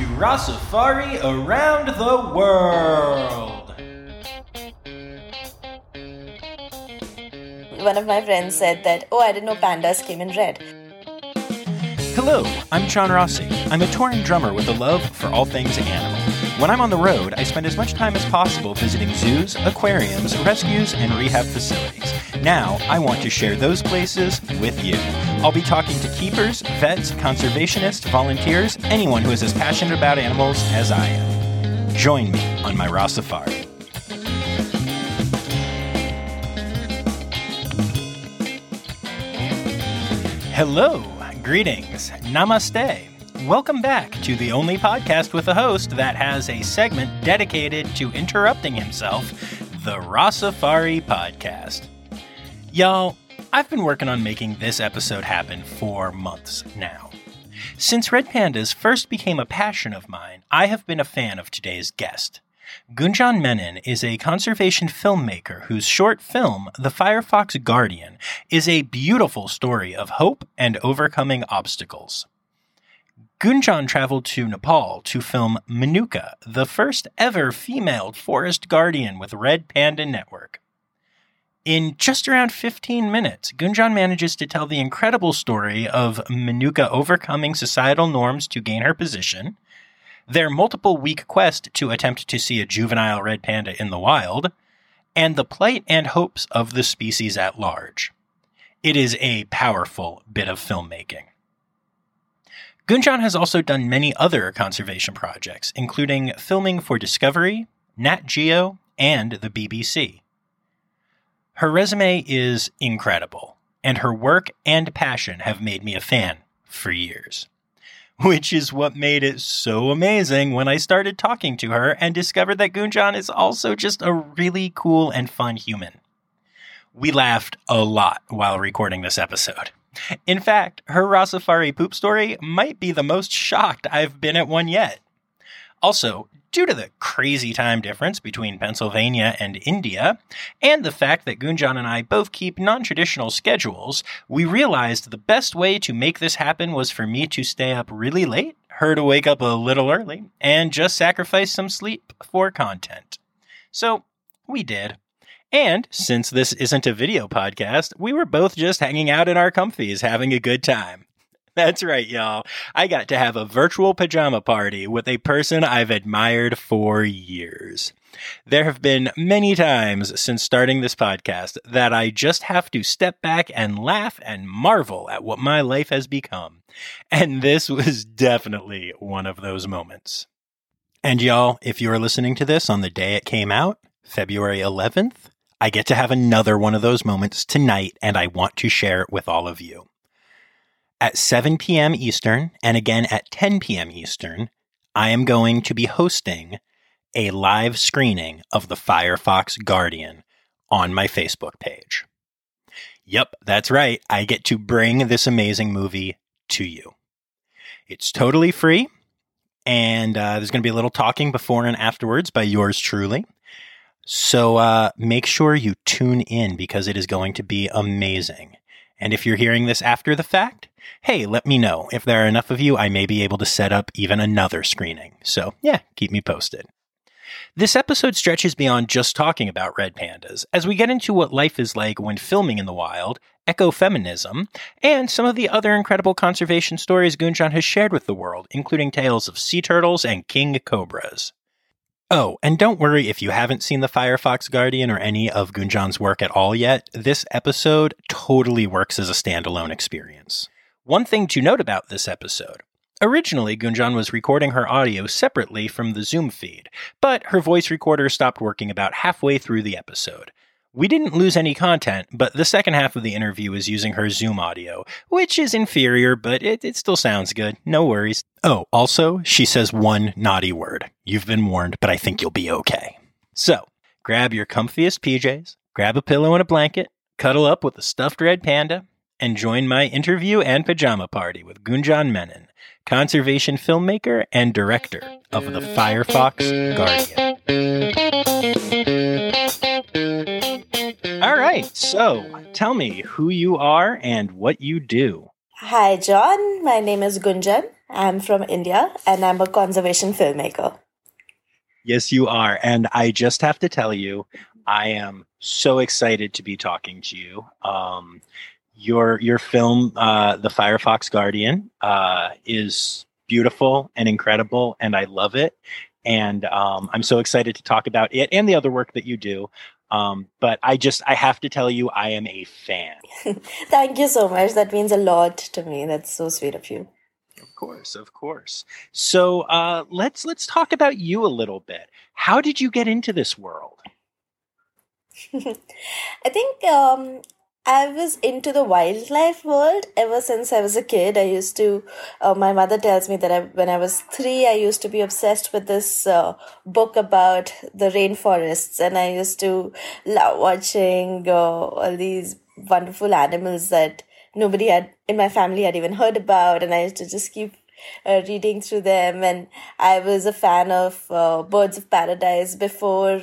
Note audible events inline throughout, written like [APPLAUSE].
to Rossafari around the world. One of my friends said that, oh, I didn't know pandas came in red. Hello, I'm John Rossi. I'm a touring drummer with a love for all things animal. When I'm on the road, I spend as much time as possible visiting zoos, aquariums, rescues, and rehab facilities. Now, I want to share those places with you. I'll be talking to keepers, vets, conservationists, volunteers, anyone who is as passionate about animals as I am. Join me on my Rossafari. Hello, greetings, namaste. Welcome back to the only podcast with a host that has a segment dedicated to interrupting himself, the Rossafari Podcast. Y'all, I've been working on making this episode happen for months now. Since Red Pandas first became a passion of mine, I have been a fan of today's guest. Gunjan Menon is a conservation filmmaker whose short film, The Firefox Guardian, is a beautiful story of hope and overcoming obstacles. Gunjan traveled to Nepal to film Menuka, the first ever female forest guardian with Red Panda Network. In just around 15 minutes, Gunjan manages to tell the incredible story of Menuka overcoming societal norms to gain her position, their multiple week quest to attempt to see a juvenile red panda in the wild, and the plight and hopes of the species at large. It is a powerful bit of filmmaking. Gunjan has also done many other conservation projects, including filming for Discovery, Nat Geo, and the BBC. Her resume is incredible, and her work and passion have made me a fan for years. Which is what made it so amazing when I started talking to her and discovered that Gunjan is also just a really cool and fun human. We laughed a lot while recording this episode. In fact, her Rossafari poop story might be the most shocked I've been at one yet. Also, due to the crazy time difference between Pennsylvania and India, and the fact that Gunjan and I both keep non traditional schedules, we realized the best way to make this happen was for me to stay up really late, her to wake up a little early, and just sacrifice some sleep for content. So, we did. And since this isn't a video podcast, we were both just hanging out in our comfies having a good time. [LAUGHS] That's right, y'all. I got to have a virtual pajama party with a person I've admired for years. There have been many times since starting this podcast that I just have to step back and laugh and marvel at what my life has become. And this was definitely one of those moments. And y'all, if you are listening to this on the day it came out, February 11th, I get to have another one of those moments tonight, and I want to share it with all of you. At 7 p.m. Eastern, and again at 10 p.m. Eastern, I am going to be hosting a live screening of the Firefox Guardian on my Facebook page. Yep, that's right. I get to bring this amazing movie to you. It's totally free, and uh, there's going to be a little talking before and afterwards by yours truly. So uh, make sure you tune in because it is going to be amazing. And if you're hearing this after the fact, hey, let me know. If there are enough of you, I may be able to set up even another screening. So yeah, keep me posted. This episode stretches beyond just talking about red pandas, as we get into what life is like when filming in the wild, ecofeminism, and some of the other incredible conservation stories Gunjan has shared with the world, including tales of sea turtles and king cobras. Oh, and don't worry if you haven't seen the Firefox Guardian or any of Gunjan's work at all yet. This episode totally works as a standalone experience. One thing to note about this episode. Originally, Gunjan was recording her audio separately from the Zoom feed, but her voice recorder stopped working about halfway through the episode. We didn't lose any content, but the second half of the interview is using her Zoom audio, which is inferior, but it, it still sounds good. No worries. Oh, also, she says one naughty word. You've been warned, but I think you'll be okay. So, grab your comfiest PJs, grab a pillow and a blanket, cuddle up with a stuffed red panda, and join my interview and pajama party with Gunjan Menon, conservation filmmaker and director of the Firefox Guardian. All right. So tell me who you are and what you do. Hi, John. My name is Gunjan. I'm from India and I'm a conservation filmmaker. Yes, you are. And I just have to tell you, I am so excited to be talking to you. Um, your your film, uh, The Firefox Guardian, uh, is beautiful and incredible, and I love it. And um, I'm so excited to talk about it and the other work that you do. Um, but I just I have to tell you, I am a fan. [LAUGHS] Thank you so much. That means a lot to me. That's so sweet of you. Of course, of course. So uh, let's let's talk about you a little bit. How did you get into this world? [LAUGHS] I think um, I was into the wildlife world ever since I was a kid. I used to, uh, my mother tells me that I, when I was three, I used to be obsessed with this uh, book about the rainforests, and I used to love watching uh, all these wonderful animals that nobody had in my family had even heard about, and I used to just keep uh, reading through them. And I was a fan of uh, Birds of Paradise before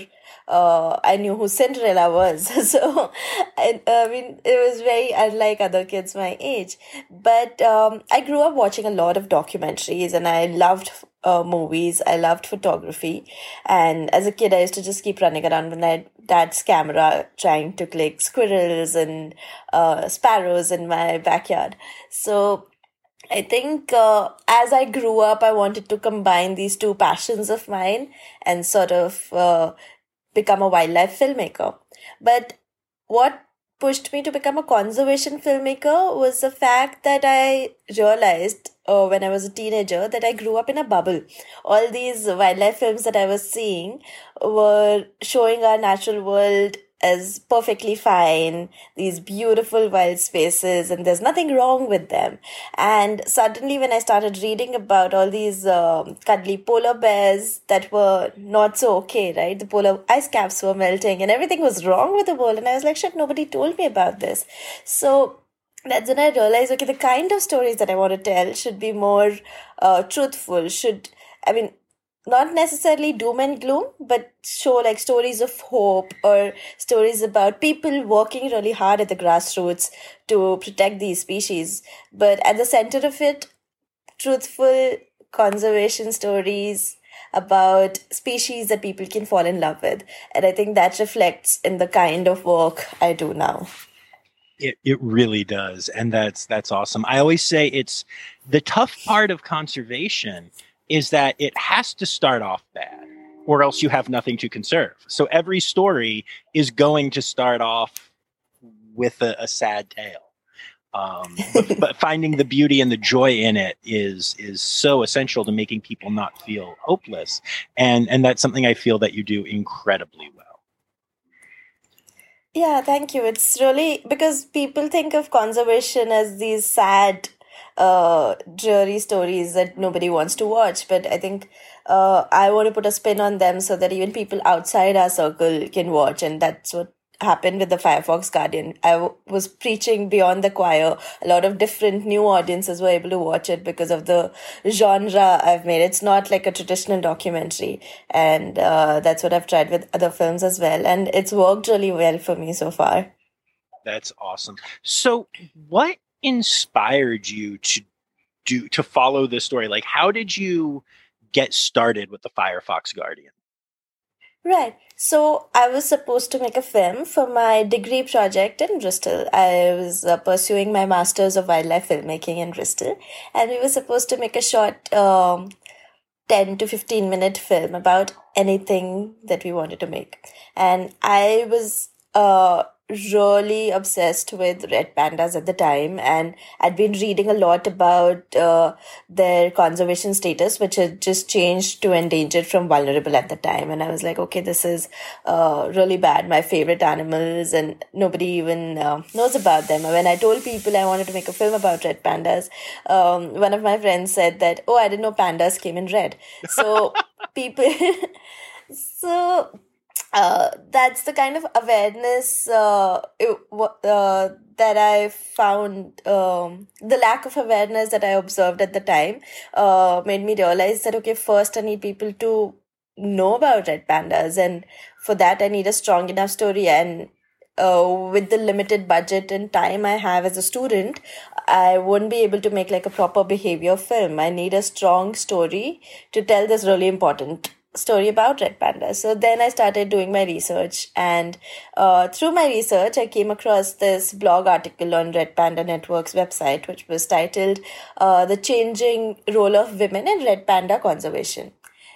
uh, I knew who Cinderella was. [LAUGHS] so, I, I, mean, it was very unlike other kids my age. But um, I grew up watching a lot of documentaries and I loved uh, movies. I loved photography. And as a kid, I used to just keep running around with my dad's camera trying to click squirrels and uh, sparrows in my backyard. So, I think uh, as I grew up, I wanted to combine these two passions of mine and sort of uh, become a wildlife filmmaker. But what pushed me to become a conservation filmmaker was the fact that I realized uh, when I was a teenager that I grew up in a bubble. All these wildlife films that I was seeing were showing our natural world as perfectly fine, these beautiful wild spaces, and there's nothing wrong with them. And suddenly, when I started reading about all these um, cuddly polar bears that were not so okay, right? The polar ice caps were melting, and everything was wrong with the world. And I was like, shit, nobody told me about this. So that's when I realized, okay, the kind of stories that I want to tell should be more uh, truthful. Should I mean, not necessarily doom and gloom, but show like stories of hope or stories about people working really hard at the grassroots to protect these species. But at the center of it, truthful conservation stories about species that people can fall in love with. And I think that reflects in the kind of work I do now. It, it really does. And that's that's awesome. I always say it's the tough part of conservation is that it has to start off bad or else you have nothing to conserve. So every story is going to start off with a, a sad tale. Um, [LAUGHS] but, but, finding the beauty and the joy in it is is so essential to making people not feel hopeless, and and that's something I feel that you do incredibly well. Yeah, thank you. It's really because people think of conservation as these sad uh, dreary stories that nobody wants to watch. But I think uh, I want to put a spin on them so that even people outside our circle can watch. And that's what happened with the Firefox Guardian. I w- was preaching beyond the choir. A lot of different new audiences were able to watch it because of the genre I've made. It's not like a traditional documentary. And uh, that's what I've tried with other films as well. And it's worked really well for me so far. That's awesome. So, what inspired you to do to follow this story? Like, how did you get started with the Firefox Guardian? Right. So I was supposed to make a film for my degree project in Bristol. I was uh, pursuing my master's of wildlife filmmaking in Bristol, and we were supposed to make a short um, 10 to 15 minute film about anything that we wanted to make. And I was uh, really obsessed with red pandas at the time and i'd been reading a lot about uh, their conservation status which had just changed to endangered from vulnerable at the time and i was like okay this is uh, really bad. My favorite animals and nobody even uh, knows about them. When i told people i wanted to make a film about red pandas um, one of my friends said that oh i didn't know pandas came in red. So [LAUGHS] people [LAUGHS] so uh, that's the kind of awareness uh, it, uh, that I found. Um, the lack of awareness that I observed at the time uh, made me realize that okay, first I need people to know about red pandas, and for that I need a strong enough story. And uh, with the limited budget and time I have as a student, I won't be able to make like a proper behavior film. I need a strong story to tell this really important story about red panda. So then i started doing my research and uh, through my research i came across this blog article on red panda network's website which was titled uh, the changing role of women in red panda conservation.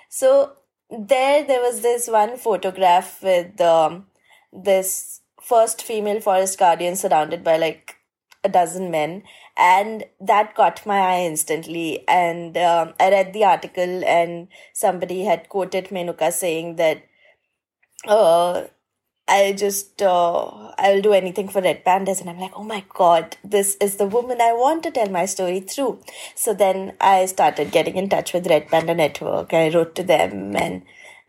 So there there was this one photograph with um, this first female forest guardian surrounded by like a dozen men and that caught my eye instantly and um, i read the article and somebody had quoted menuka saying that uh, I just uh, I'll do anything for red pandas, and I'm like, oh my god, this is the woman I want to tell my story through. So then I started getting in touch with Red Panda Network. I wrote to them and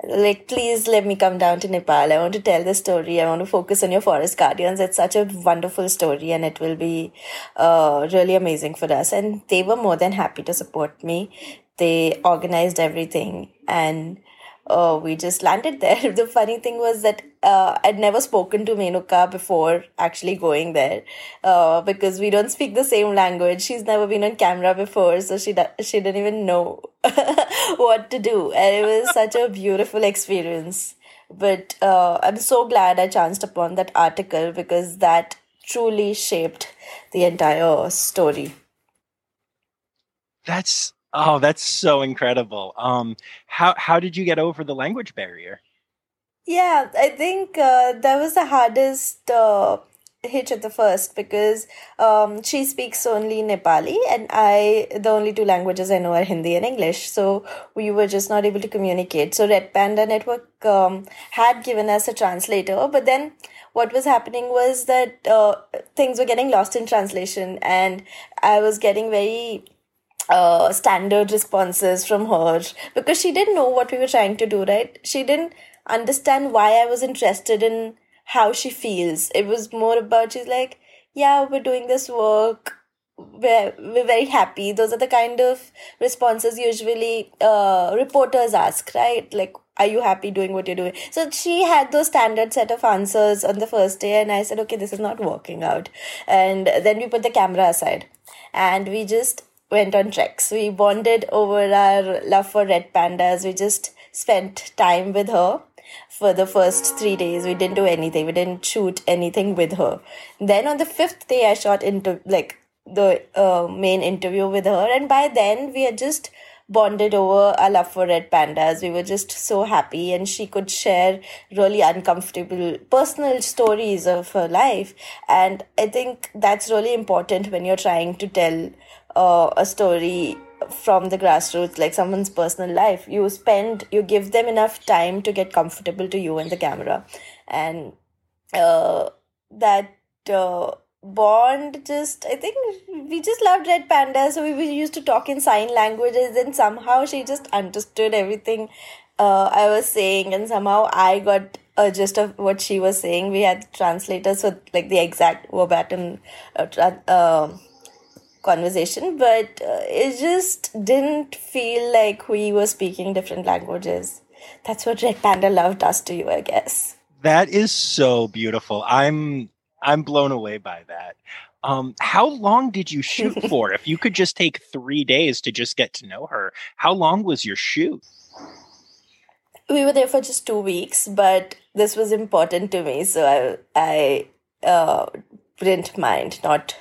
like please let me come down to nepal. I want to tell the story. I want to focus on your forest guardians. It's such a wonderful story and it will be uh, really amazing for us. And they were more than happy to support me. They organized everything and uh, we just landed there. [LAUGHS] the funny thing was that uh, I'd never spoken to Menuka before actually going there uh, because we don't speak the same language. She's never been on camera before, so she she didn't even know [LAUGHS] what to do, and it was such a beautiful experience. But uh, I'm so glad I chanced upon that article because that truly shaped the entire story. That's Oh, that's so incredible. Um, how how did you get over the language barrier? Yeah, I think uh, that was the hardest uh, hitch at the first because um, she speaks only Nepali and I the only two languages I know are Hindi and English. So we were just not able to communicate. So Red Panda Network um, had given us a translator, but then what was happening was that uh, things were getting lost in translation and I was getting very uh, standard responses from her because she didn't know what we were trying to do, right? She didn't understand why I was interested in how she feels. It was more about she's like, yeah, we're doing this work. We're, we're very happy. Those are the kind of responses usually uh, reporters ask, right? Like, are you happy doing what you're doing? So she had those standard set of answers on the first day, and I said, okay, this is not working out. And then we put the camera aside and we just went on treks. We bonded over our love for red pandas. We just spent time with her for the first three days. We didn't do anything. We didn't shoot anything with her. Then on the fifth day, I shot into like the uh, main interview with her, and by then we had just bonded over our love for red pandas. We were just so happy, and she could share really uncomfortable personal stories of her life. And I think that's really important when you're trying to tell uh, a story from the grassroots like someone's personal life you spend you give them enough time to get comfortable to you and the camera. And uh, that uh, bond just i think we just loved red panda so we, we used to talk in sign languages and somehow she just understood everything uh, i was saying and somehow i got a gist of what she was saying. We had translators with like the exact verbatim uh, uh conversation, but uh, it just didn't feel like we were speaking different languages. That's what Red Panda Love does to you, I guess. That is so beautiful. I'm I'm blown away by that. Um, how long did you shoot [LAUGHS] for? if you could just take three days to just get to know her, how long was your shoot? We were there for just two weeks, but this was important to me, so I I uh, didn't mind not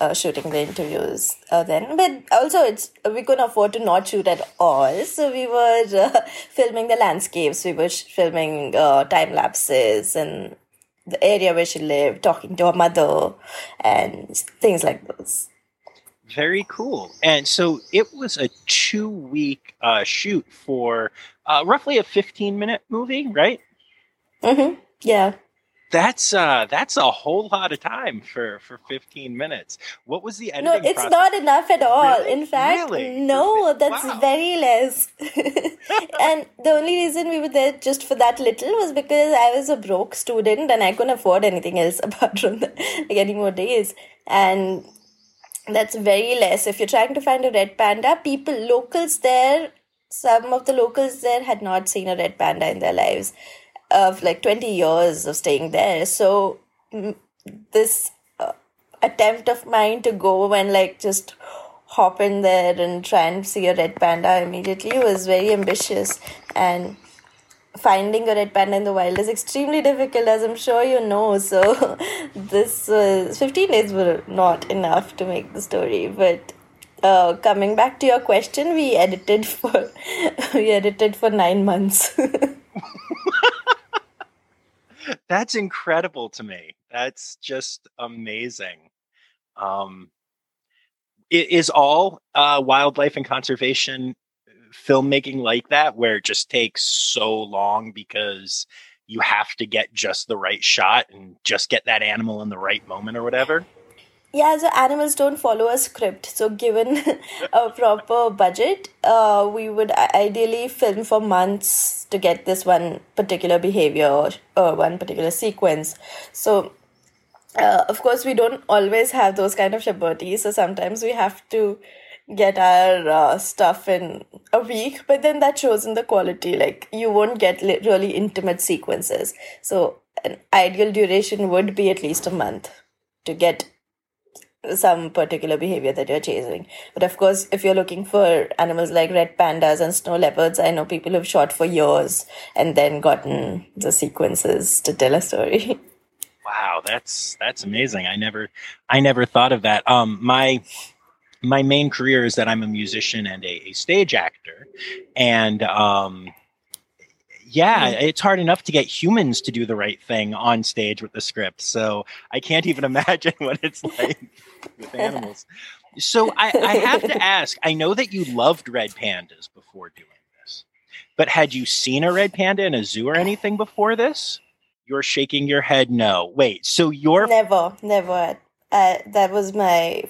uh, shooting the interviews uh, then. But also, it's we couldn't afford to not shoot at all, so we were uh, [LAUGHS] filming the landscapes. We were sh- filming uh, time lapses and the area where she lived, talking to her mother, and things like those. Very cool. And so it was a two week uh, shoot for uh, roughly a 15 minute movie, right? Mm-hmm. Yeah that's uh that's a whole lot of time for for 15 minutes what was the editing no it's process? not enough at all really? in fact really? no that's wow. very less [LAUGHS] and the only reason we were there just for that little was because i was a broke student and i couldn't afford anything else [LAUGHS] apart from any more days and that's very less if you're trying to find a red panda people locals there some of the locals there had not seen a red panda in their lives of like 20 years of staying there. So this uh, attempt of mine to go and like just hop in there and try and see a red panda immediately was very ambitious. And finding a red panda in the wild is extremely difficult as i'm sure you know. So [LAUGHS] this was 15 days were not enough to make the story. But uh, coming back to your question we edited for [LAUGHS] we edited for nine months [LAUGHS] that's incredible to me that's just amazing um is all uh, wildlife and conservation filmmaking like that where it just takes so long because you have to get just the right shot and just get that animal in the right moment or whatever? Yeah, so animals don't follow a script. So, given [LAUGHS] a proper budget, uh, we would ideally film for months to get this one particular behavior or, or one particular sequence. So, uh, of course, we don't always have those kind of liberties. So, sometimes we have to get our uh, stuff in a week, but then that shows in the quality. Like you won't get really intimate sequences. So an ideal duration would be at least a month to get some particular behavior that you're chasing. But of course, if you're looking for animals like red pandas and snow leopards, I know people who've shot for years and then gotten the sequences to tell a story. [LAUGHS] Wow, that's that's amazing. I never I never thought of that. Um my my main career is that I'm a musician and a, a stage actor, and um, yeah, it's hard enough to get humans to do the right thing on stage with the script. So I can't even [LAUGHS] imagine what it's [LAUGHS] like with animals. So I, I have to ask. I know that you loved red pandas before doing this, but had you seen a red panda in a zoo or anything before this? You're shaking your head. No. Wait. So you're never, never. Uh, that was my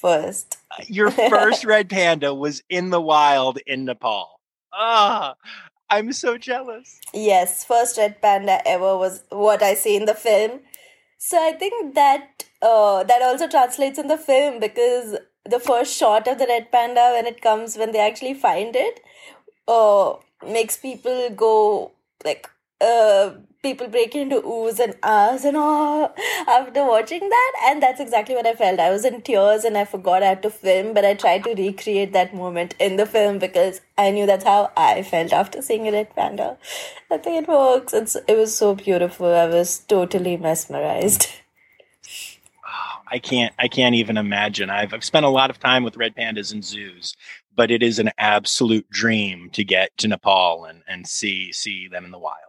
first. Your first [LAUGHS] red panda was in the wild in Nepal. Ah, I'm so jealous. Yes, first red panda ever was what I see in the film. So I think that uh, that also translates in the film because the first shot of the red panda when it comes when they actually find it uh, makes people go like uh, people break into oohs and ahs and all after watching that. And that's exactly what I felt. I was in tears and I forgot I had to film, but I tried to recreate that moment in the film because I knew that's how I felt after seeing a Red Panda. I think it works. It's, it was so beautiful. I was totally mesmerized. [LAUGHS] I can't I can't even imagine. I've I've spent a lot of time with red pandas in zoos, but it is an absolute dream to get to Nepal and, and see see them in the wild.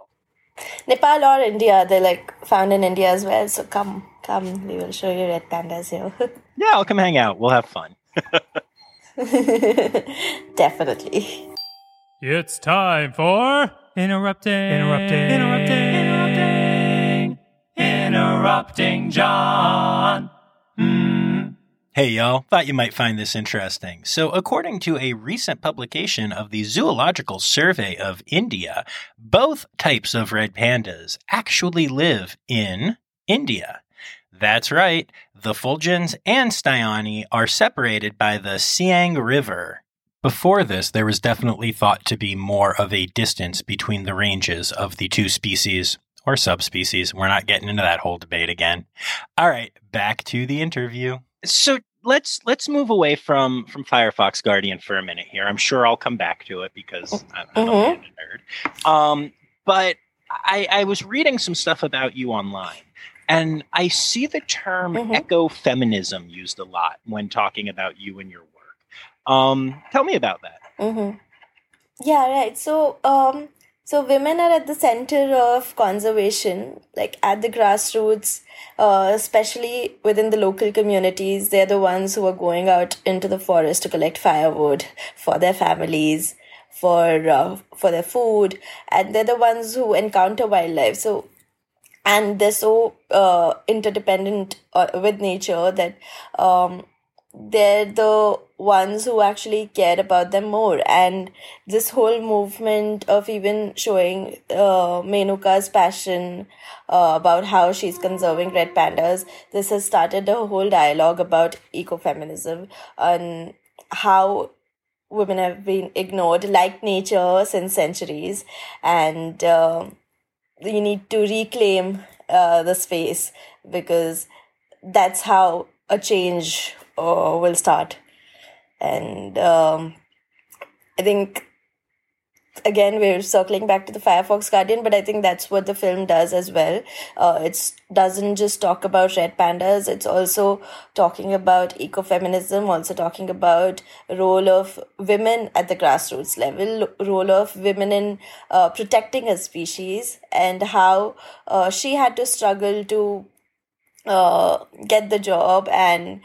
Nepal or India, they're like found in India as well. So come, come, we will show you red pandas here. [LAUGHS] yeah, I'll come hang out. We'll have fun. [LAUGHS] Definitely. It's time for interrupting, interrupting, interrupting, interrupting, interrupting John. Hmm. Hey y'all, thought you might find this interesting. So, according to a recent publication of the Zoological Survey of India, both types of red pandas actually live in India. That's right, the Fulgens and Styani are separated by the Siang River. Before this, there was definitely thought to be more of a distance between the ranges of the two species or subspecies. We're not getting into that whole debate again. All right, back to the interview. So let's let's move away from from Firefox Guardian for a minute here. I'm sure I'll come back to it because I'm, I'm mm-hmm. a nerd. Um, but I, I was reading some stuff about you online, and I see the term mm-hmm. ecofeminism used a lot when talking about you and your work. Um, tell me about that. Mm-hmm. Yeah, right. So, um, so women are at the center of conservation, like at the grassroots, uh, especially within the local communities. They're the ones who are going out into the forest to collect firewood for their families, for uh, for their food, and they're the ones who encounter wildlife. So, and they're so uh, interdependent uh, with nature that um, they're the ones who actually care about them more. And this whole movement of even showing uh, Menuka's passion uh, about how she's conserving red pandas, this has started a whole dialogue about ecofeminism and how women have been ignored like nature since centuries. And uh, you need to reclaim uh, the space because that's how a change uh, will start. And um, I think again we're circling back to the firefox guardian but i think that's what the film does as well uh, it doesn't just talk about red pandas it's also talking about ecofeminism also talking about role of women at the grassroots level role of women in uh, protecting a species and how uh, she had to struggle to uh, get the job and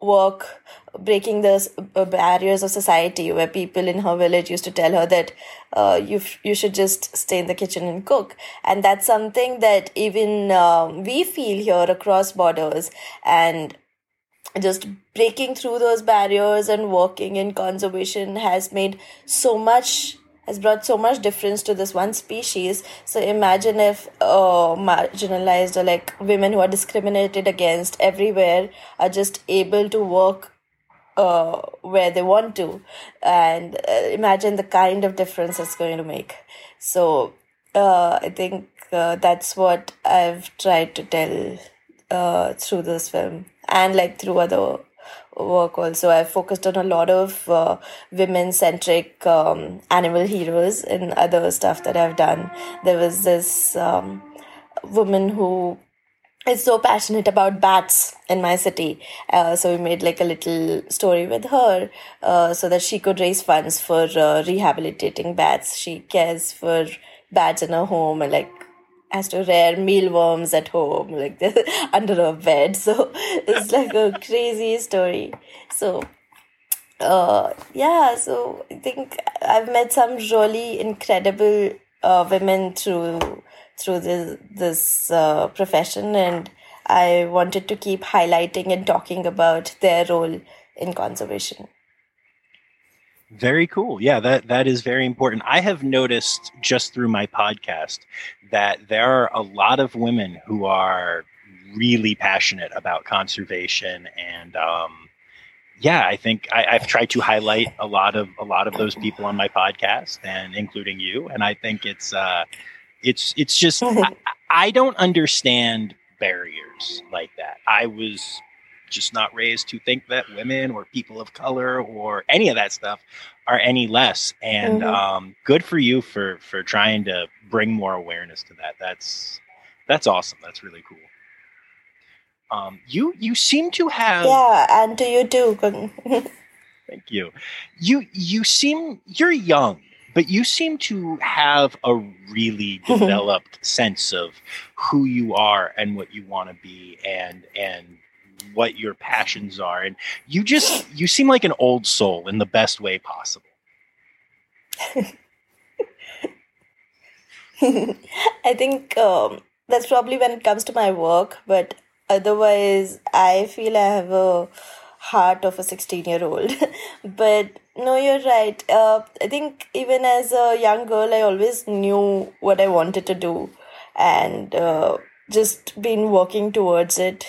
work breaking the uh, barriers of society where people in her village used to tell her that uh, you you should just stay in the kitchen and cook. And that's something that even um, we feel here across borders and just breaking through those barriers and working in conservation has made so much has brought so much difference to this one species. So imagine if uh, marginalized or like women who are discriminated against everywhere are just able to work uh, where they want to, and uh, imagine the kind of difference it's going to make. So uh, I think uh, that's what I've tried to tell uh, through this film and like through other work also. I've focused on a lot of uh, women centric um, animal heroes and other stuff that i've done. There was this um, woman who is so passionate about bats in my city. Uh, so we made like a little story with her uh, so that she could raise funds for uh, rehabilitating bats. She cares for bats in her home and like has to rear mealworms at home, like [LAUGHS] under a bed. So it's like a crazy story. So uh yeah, so I think I've met some really incredible uh, women through through this this uh, profession and I wanted to keep highlighting and talking about their role in conservation. Very cool. Yeah, that that is very important. I have noticed just through my podcast that there are a lot of women who are really passionate about conservation and um, yeah, I think I, have tried to highlight a lot of a lot of those people on my podcast, and including you. And I think it's uh, it's it's just [LAUGHS] I, I don't understand barriers like that. I was just not raised to think that women or people of color or any of that stuff are any less. And mm-hmm. um, good for you for for trying to bring more awareness to that. That's that's awesome. That's really cool. Um, you you seem to have yeah, and do you too. [LAUGHS] Thank you. You you seem you're young, but you seem to have a really [LAUGHS] developed sense of who you are and what you want to be and and what your passions are and you just you seem like an old soul in the best way possible. [LAUGHS] I think um, that's probably when it comes to my work but otherwise i feel i have a heart of a 16 year old [LAUGHS] but no you're right. Uh, i think even as a young girl i always knew what i wanted to do and uh, just been working towards it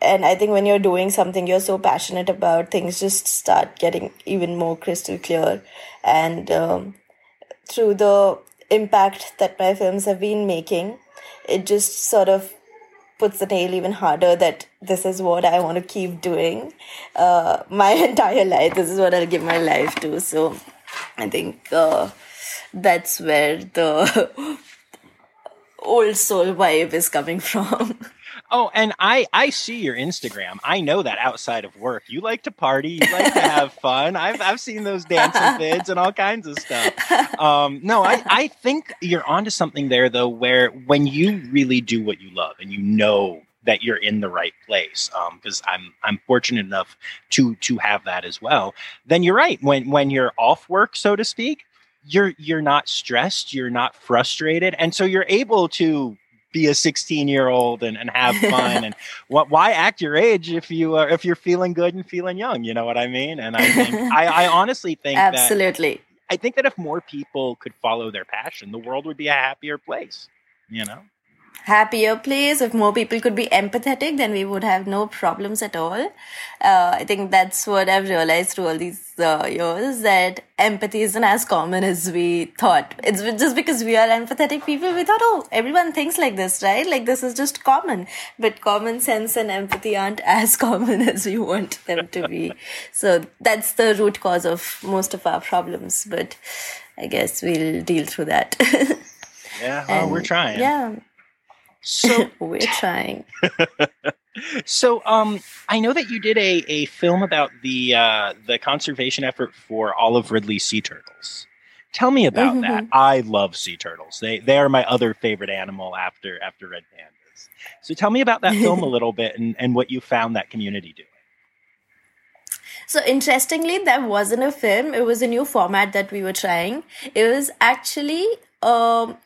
and i think when you're doing something you're so passionate about things just start getting even more crystal clear. And um, through the impact that my films have been making it just sort of puts the nail even harder that this is what i want to keep doing. Uh, my [LAUGHS] entire life this is what i'll give my life to. So i think uh, that's where the [LAUGHS] old soul vibe is coming [LAUGHS] from Oh, and I I see your Instagram. I know that outside of work, you like to party, you like to have [LAUGHS] fun. I've I've seen those dancing [LAUGHS] vids and all kinds of stuff. Um, no, I I think you're onto something there though, where when you really do what you love and you know that you're in the right place because um, I'm I'm fortunate enough to to have that as well. Then you're right when when you're off work, so to speak, you're you're not stressed, you're not frustrated, and so you're able to be a 16 year old and, and have fun and [LAUGHS] what why act your age if you are if you're feeling good and feeling young you know what i mean? And i think [LAUGHS] I, I honestly think absolutely. That, i think that if more people could follow their passion the world would be a happier place you know happier place. If more people could be empathetic, then we would have no problems at all. Uh, I think that's what I've realized through all these uh, years that empathy isn't as common as we thought. It's just because we are empathetic people, we thought, oh, everyone thinks like this, right? Like this is just common. But common sense and empathy aren't [LAUGHS] as common as we want them to be. So that's the root cause of most of our problems. But I guess we'll deal through that. [LAUGHS] yeah, well, and, we're trying. Yeah. So [LAUGHS] we're trying. [LAUGHS] so um I know that you did a, a film about the uh the conservation effort for olive ridley sea turtles. Tell me about mm-hmm. that. I love sea turtles. They they are my other favorite animal after after red pandas. So tell me about that film a [LAUGHS] little bit and, and what you found that community doing. So interestingly, that wasn't a film. It was a new format that we were trying. It was actually um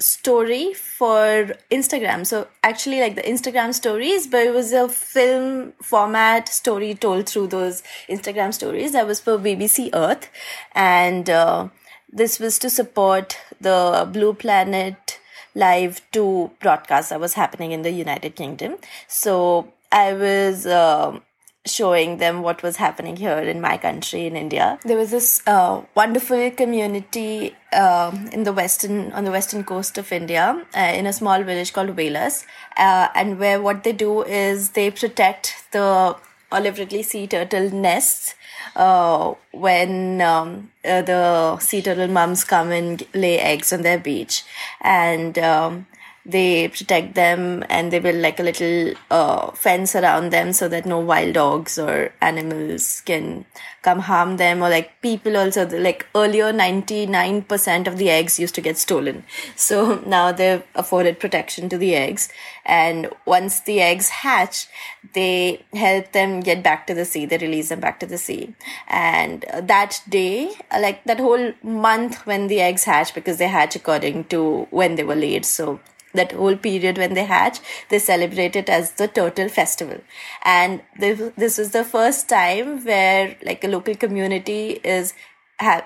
story for Instagram. So actually like the Instagram stories, but it was a film format story told through those Instagram stories. That was for BBC Earth. And uh, this was to support the Blue Planet Live 2 broadcast that was happening in the United Kingdom. So I was... Uh, showing them what was happening here in my country in India. There was this uh, wonderful community uh, in the western on the western coast of India uh, in a small village called Velas, uh, and where what they do is they protect the olive ridley sea turtle nests uh, when um, uh, the sea turtle mums come and lay eggs on their beach and um, they protect them and they build like a little uh, fence around them so that no wild dogs or animals can come harm them. Or like people also like earlier 99% of the eggs used to get stolen. So [LAUGHS] now they've afforded protection to the eggs. And once the eggs hatch they help them get back to the sea. They release them back to the sea. And that day like that whole month when the eggs hatch because they hatch according to when they were laid. So that whole period when they hatch, they celebrate it as the Turtle Festival. And this is the first time where like a local community is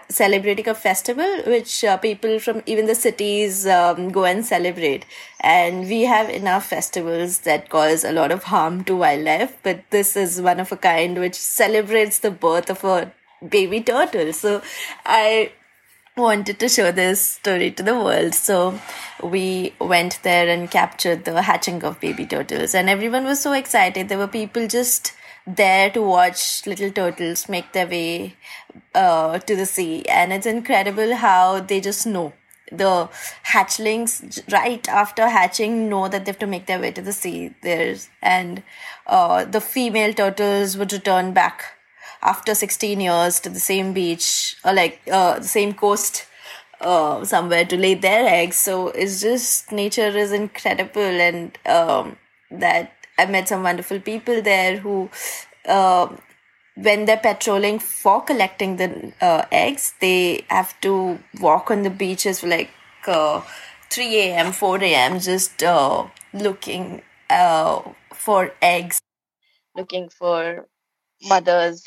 celebrating a festival which uh, people from even the cities um, go and celebrate. And we have enough festivals that cause a lot of harm to wildlife, but this is one of a kind which celebrates the birth of a baby turtle. So I wanted to show this story to the world. So we went there and captured the hatching of baby turtles, and everyone was so excited. There were people just there to watch little turtles make their way uh, to the sea, and it's incredible how they just know. The hatchlings, right after hatching, know that they have to make their way to the sea. There's and uh, the female turtles would return back after 16 years to the same beach or like uh, the same coast uh, somewhere to lay their eggs. So it's just nature is incredible, and um, that I met some wonderful people there who, uh, when they're patrolling for collecting the uh, eggs, they have to walk on the beaches for like uh, 3 a.m., 4 a.m., just uh, looking uh, for eggs, looking for mothers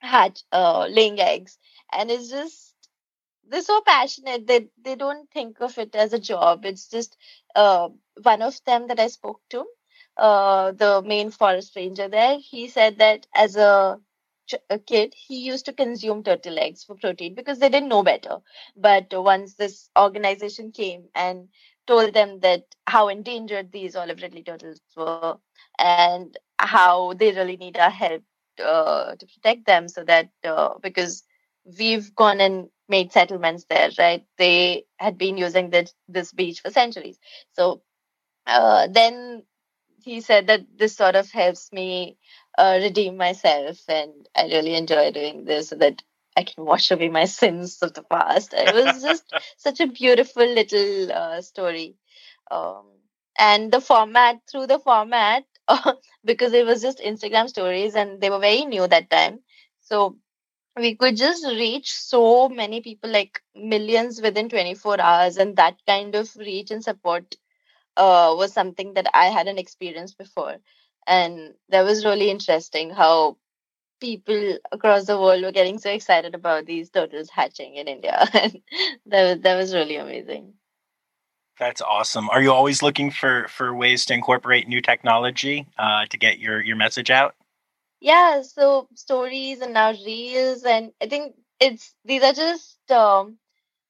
hatch uh, laying eggs. And it's just they're so passionate that they don't think of it as a job. It's just uh, one of them that i spoke to uh, the main forest ranger there he said that as a, a kid he used to consume turtle eggs for protein because they didn't know better. But once this organization came and told them that how endangered these olive ridley turtles were and how they really need our help uh, to protect them so that uh, because we've gone and made settlements there right? They had been using this this beach for centuries. So uh, then he said that this sort of helps me uh, redeem myself and i really enjoy doing this so that i can wash away my sins of the past. It was [LAUGHS] just such a beautiful little uh, story. Um, and the format through the format [LAUGHS] because it was just Instagram stories and they were very new that time. So we could just reach so many people, like millions within 24 hours, and that kind of reach and support uh, was something that I hadn't experienced before. And that was really interesting how people across the world were getting so excited about these turtles hatching in India. And [LAUGHS] that was that was really amazing. That's awesome. Are you always looking for for ways to incorporate new technology uh, to get your your message out? Yeah, so stories and now reels, and I think it's these are just um,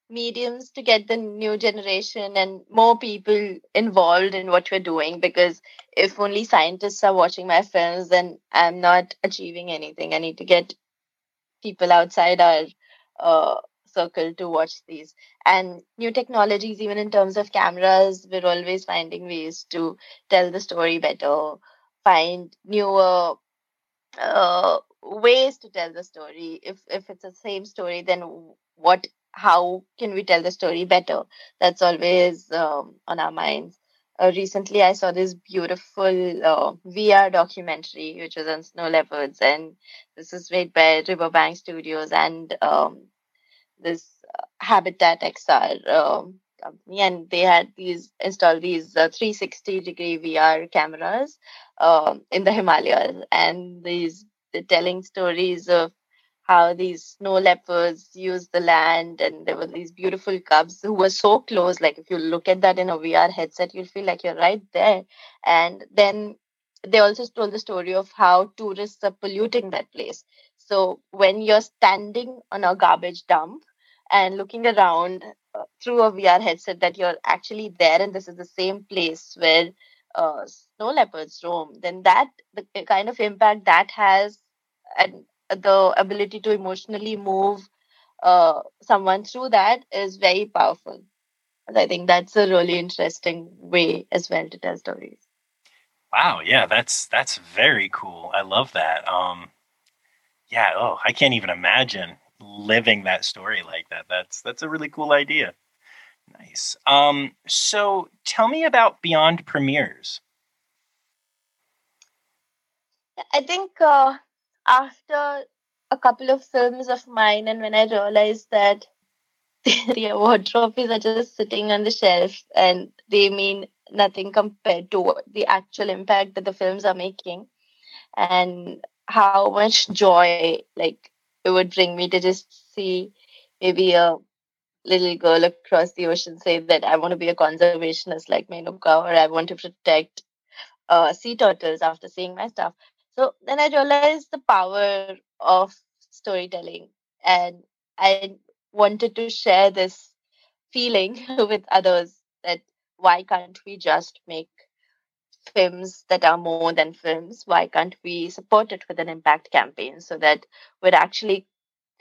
mediums to get the new generation and more people involved in what we're doing. Because if only scientists are watching my films, then I'm not achieving anything. I need to get people outside our uh, circle to watch these. And new technologies even in terms of cameras we're always finding ways to tell the story better find newer uh, ways to tell the story. If if it's the same story then what how can we tell the story better? That's always um, on our minds. Uh, recently i saw this beautiful uh, vr documentary which was on snow leopards and this is made by riverbank studios and um, this uh, habitat xr um, company and they had these installed these uh, 360 degree vr cameras um, in the himalayas. And these they're telling stories of how these snow leopards use the land and there were these beautiful cubs who were so close. Like if you look at that in a vr headset you'll feel like you're right there. And then they also told the story of how tourists are polluting that place so when you're standing on a garbage dump and looking around uh, through a vr headset that you're actually there and this is the same place where uh, snow leopards roam then that the kind of impact that has and the ability to emotionally move uh, someone through that is very powerful. I think that's a really interesting way as well to tell stories. Wow, yeah, that's that's very cool. I love that. Um yeah, oh, I can't even imagine living that story like that. That's that's a really cool idea. Nice. Um so tell me about Beyond Premieres. I think uh, after a couple of films of mine, and when I realized that [LAUGHS] the award trophies are just sitting on the shelf and they mean nothing compared to the actual impact that the films are making, and how much joy like it would bring me to just see maybe a little girl across the ocean say that I want to be a conservationist like Menuka or I want to protect uh, sea turtles after seeing my stuff. So then I realized the power of storytelling and I wanted to share this feeling [LAUGHS] with others that why can't we just make films that are more than films? Why can't we support it with an impact campaign so that we're actually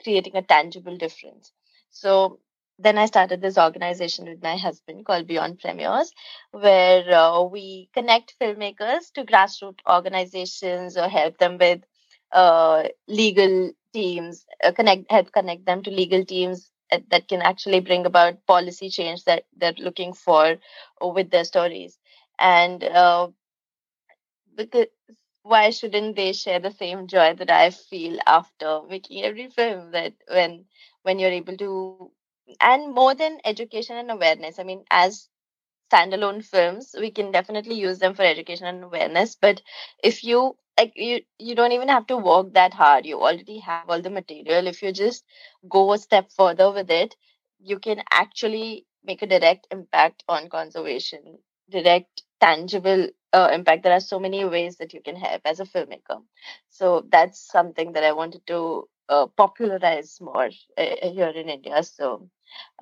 creating a tangible difference? So then I started this organization with my husband called Beyond Premieres, where uh, we connect filmmakers to grassroots organizations or help them with uh, legal teams, uh, connect help connect them to legal teams that can actually bring about policy change that they're looking for with their stories. And uh, because why shouldn't they share the same joy that I feel after making every film? That when when you're able to and more than education and awareness i mean as standalone films we can definitely use them for education and awareness but if you like you you don't even have to work that hard you already have all the material if you just go a step further with it you can actually make a direct impact on conservation direct tangible uh, impact there are so many ways that you can help as a filmmaker so that's something that i wanted to uh, popularize more uh, here in india so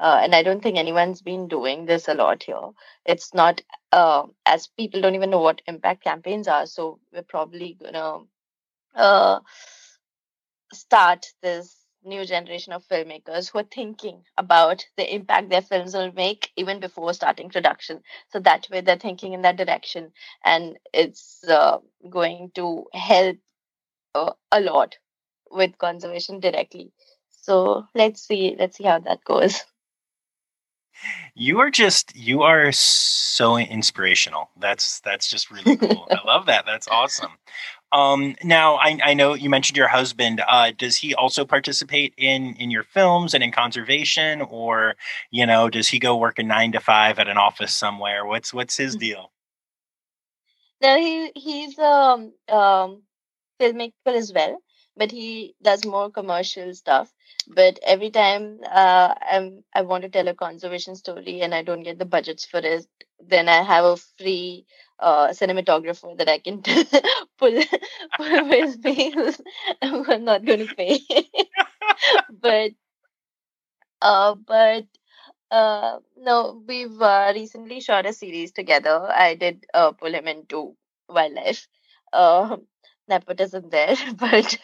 uh, and I don't think anyone's been doing this a lot here. It's not uh, as people don't even know what impact campaigns are. So we're probably gonna uh, start this new generation of filmmakers who are thinking about the impact their films will make even before starting production. So that way they're thinking in that direction, and it's uh, going to help uh, a lot with conservation directly. So let's see, let's see how that goes. You are just you are so inspirational. That's that's just really cool. I love that. That's awesome. Um, now I, I know you mentioned your husband. Uh, does he also participate in in your films and in conservation, or you know, does he go work a nine to five at an office somewhere? What's what's his mm. deal? No, he he's um um filmmaker as well. But he does more commercial stuff. But every time uh, I'm I want to tell a conservation story and I don't get the budgets for it, then I have a free uh, cinematographer that I can [LAUGHS] pull pull [LAUGHS] with me. [LAUGHS] I'm not going to pay, but uh, but uh, no, we've uh, recently shot a series together. I did uh, pull him into wildlife. Uh, nepotism there, [LAUGHS] but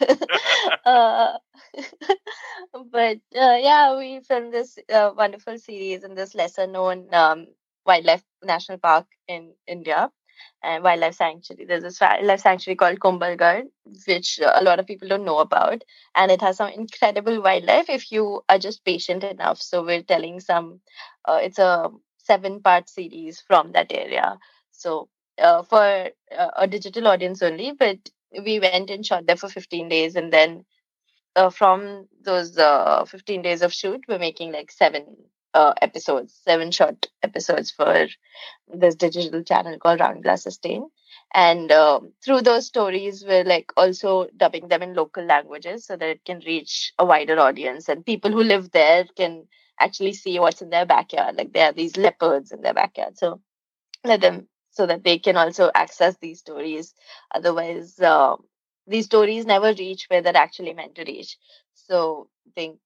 uh, [LAUGHS] but uh, yeah, we filmed this uh, wonderful series in this lesser known um, wildlife national park in India and wildlife sanctuary. There's this wildlife sanctuary called Kumbhalgarh which a lot of people don't know about, and it has some incredible wildlife if you are just patient enough. So we're telling some. Uh, it's a seven-part series from that area. So uh, for uh, a digital audience only, but we went and shot there for 15 days, and then uh, from those uh, 15 days of shoot, we're making like seven uh, episodes, seven short episodes for this digital channel called RoundGlass Sustain. And uh, through those stories, we're like also dubbing them in local languages so that it can reach a wider audience and people who live there can actually see what's in their backyard. Like there are these leopards in their backyard. So let them so that they can also access these stories. Otherwise, uh, these stories never reach where they're actually meant to reach. So I think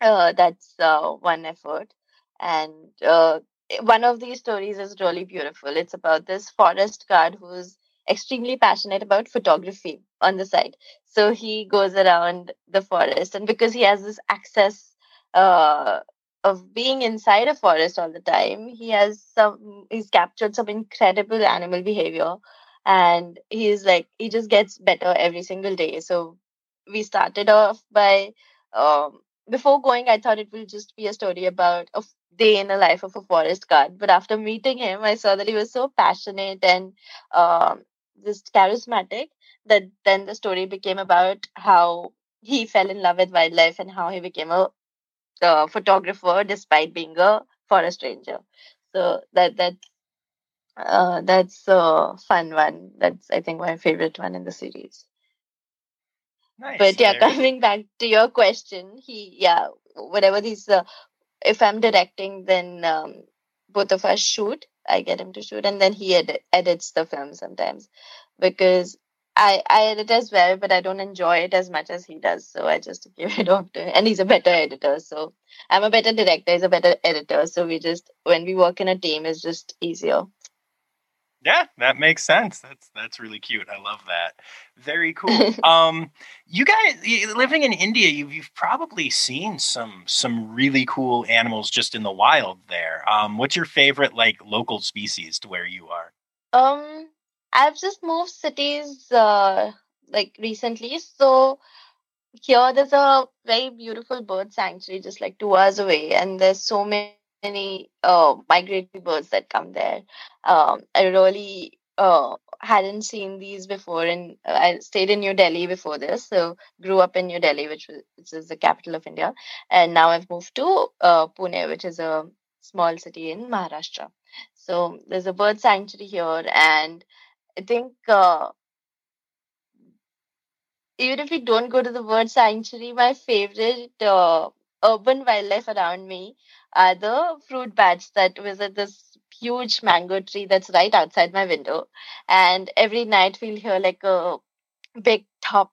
uh, that's uh, one effort. And uh, one of these stories is really beautiful. It's about this forest guard who's extremely passionate about photography on the side. So he goes around the forest, and because he has this access uh, of being inside a forest all the time, he has some. He's captured some incredible animal behavior, and he's like he just gets better every single day. So we started off by um, before going, I thought it will just be a story about a day in the life of a forest guard. But after meeting him, I saw that he was so passionate and um, just charismatic that then the story became about how he fell in love with wildlife and how he became a uh, photographer despite being a forest ranger. So that that uh, that's a fun one. That's I think my favorite one in the series. Nice. But yeah, There- coming back to your question, he yeah, whatever these uh, if I'm directing, then um, both of us shoot. I get him to shoot, and then he edit, edits the film sometimes because I I edit as well, but I don't enjoy it as much as he does. So I just [LAUGHS] give it off to him, and he's a better editor. So I'm a better director. He's a better editor. So we just when we work in a team, it's just easier. Yeah, that makes sense. That's that's really cute. I love that. Very cool. [LAUGHS] um, you guys living in India, you've you've probably seen some some really cool animals just in the wild there. Um, what's your favorite like local species to where you are? Um, I've just moved cities uh like recently, so here there's a very beautiful bird sanctuary just like two hours away, and there's so many uh migratory birds that come there. Um, I really uh hadn't seen these before, and I stayed in New Delhi before this, so grew up in New Delhi, which was which is the capital of India, and now I've moved to uh Pune, which is a small city in Maharashtra. So there's a bird sanctuary here, and I think uh, even if we don't go to the bird sanctuary, my favorite uh, urban wildlife around me are the fruit bats that visit this huge mango tree that's right outside my window. And every night we'll hear like a big thump,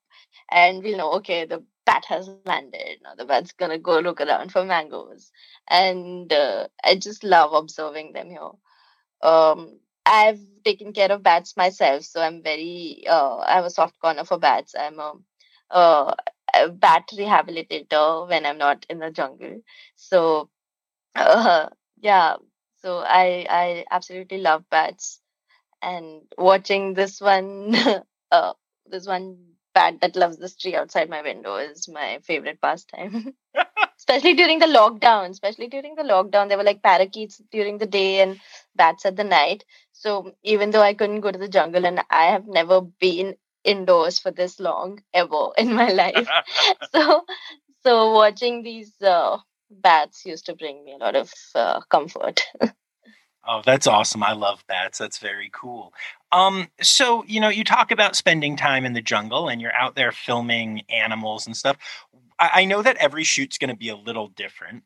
and we'll know, okay, the bat has landed. Now the bat's gonna go look around for mangoes. And uh, I just love observing them here. Um, I've taken care of bats myself, so I'm very uh, I have a soft corner for bats. I'm a, uh, a bat rehabilitator when I'm not in the jungle. So uh, yeah, so I I absolutely love bats, and watching this one [LAUGHS] uh, this one bat that loves this tree outside my window is my favorite pastime. [LAUGHS] especially during the lockdown especially during the lockdown there were like parakeets during the day and bats at the night so even though i couldn't go to the jungle and i have never been indoors for this long ever [LAUGHS] in my life [LAUGHS] so so watching these uh, bats used to bring me a lot of uh, comfort [LAUGHS] Oh, that's awesome. I love bats. That's very cool. Um, so, you know, you talk about spending time in the jungle and you're out there filming animals and stuff. I, know that every shoot's going to be a little different,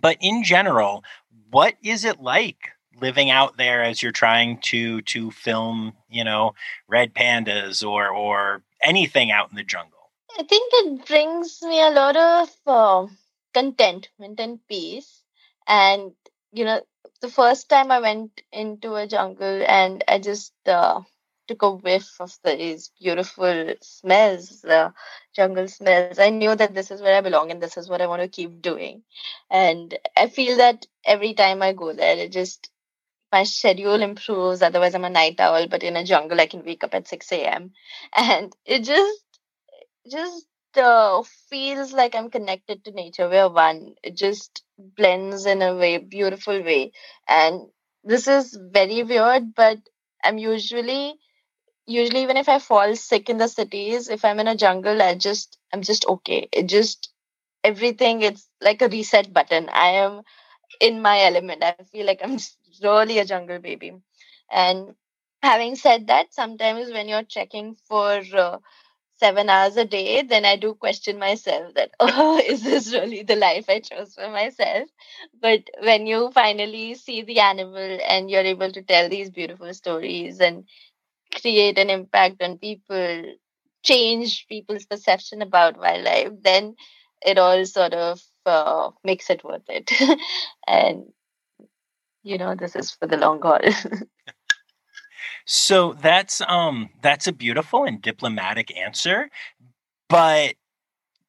but in general, what is it like living out there as you're trying to to film, you know, red pandas or or anything out in the jungle? I think it brings me a lot of uh, contentment and peace. And, you know, the first time I went into a jungle and I just uh, took a whiff of these beautiful smells, the jungle smells, I knew that this is where I belong and this is what I want to keep doing. And I feel that every time I go there, it just my schedule improves. Otherwise, I'm a night owl, but in a jungle, I can wake up at 6 a.m. [LAUGHS] And it just, just uh, feels like I'm connected to nature. We're one. It just blends in a way, beautiful way. And this is very weird, but I'm usually, usually even if I fall sick in the cities, if I'm in a jungle, I just, I'm just okay. It just, everything, it's like a reset button. I am in my element. I feel like I'm [LAUGHS] really a jungle baby. And having said that, sometimes when you're checking for uh, seven hours a day, then I do question myself that, [LAUGHS] oh, is this really the life I chose for myself? But when you finally see the animal and you're able to tell these beautiful stories and create an impact on people, change people's perception about wildlife, then it all sort of uh, makes it worth it. [LAUGHS] and, you know, this is for the long haul. [LAUGHS] So that's um that's a beautiful and diplomatic answer, but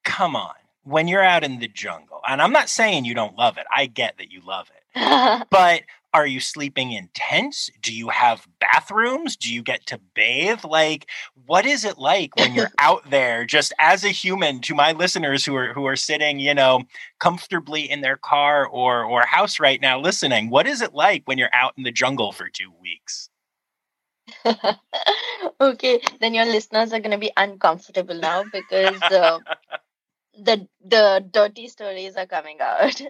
come on. When you're out in the jungle, and I'm not saying you don't love it. I get that you love it. [LAUGHS] but are you sleeping in tents? Do you have bathrooms? Do you get to bathe? Like what is it like when you're [LAUGHS] out there just as a human to my listeners who are who are sitting, you know, comfortably in their car or or house right now listening? What is it like when you're out in the jungle for 2 weeks? [LAUGHS] okay, then your listeners are going to be uncomfortable now because uh, [LAUGHS] the the dirty stories are coming out.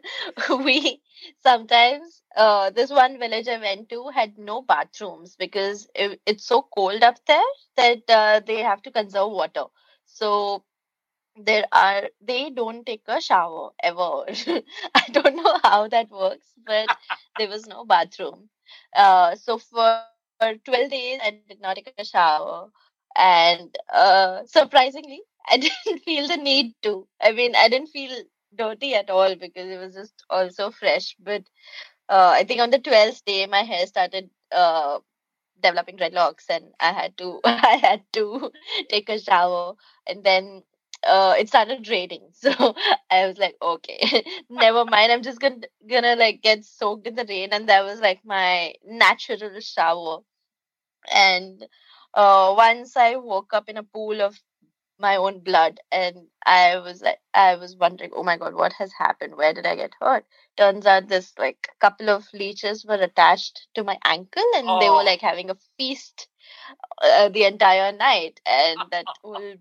[LAUGHS] we sometimes uh, this one village I went to had no bathrooms because it, it's so cold up there that uh, they have to conserve water. So there are they don't take a shower ever. [LAUGHS] I don't know how that works, but there was no bathroom. Uh, so for for 12 days I did not take a shower. And uh, surprisingly, I [LAUGHS] didn't feel the need to. I mean, I didn't feel dirty at all because it was just also fresh. But uh, I think on the 12th day, my hair started uh, developing dreadlocks and I had to [LAUGHS] I had to [LAUGHS] take a shower and then uh, it started raining. So I was like, okay, never mind. I'm just gonna gonna like get soaked in the rain, and that was like my natural shower. And uh, once I woke up in a pool of my own blood, and I was like, I was wondering, oh my god, what has happened? Where did I get hurt? Turns out this like couple of leeches were attached to my ankle, and oh. they were like having a feast uh, the entire night, and that [LAUGHS] whole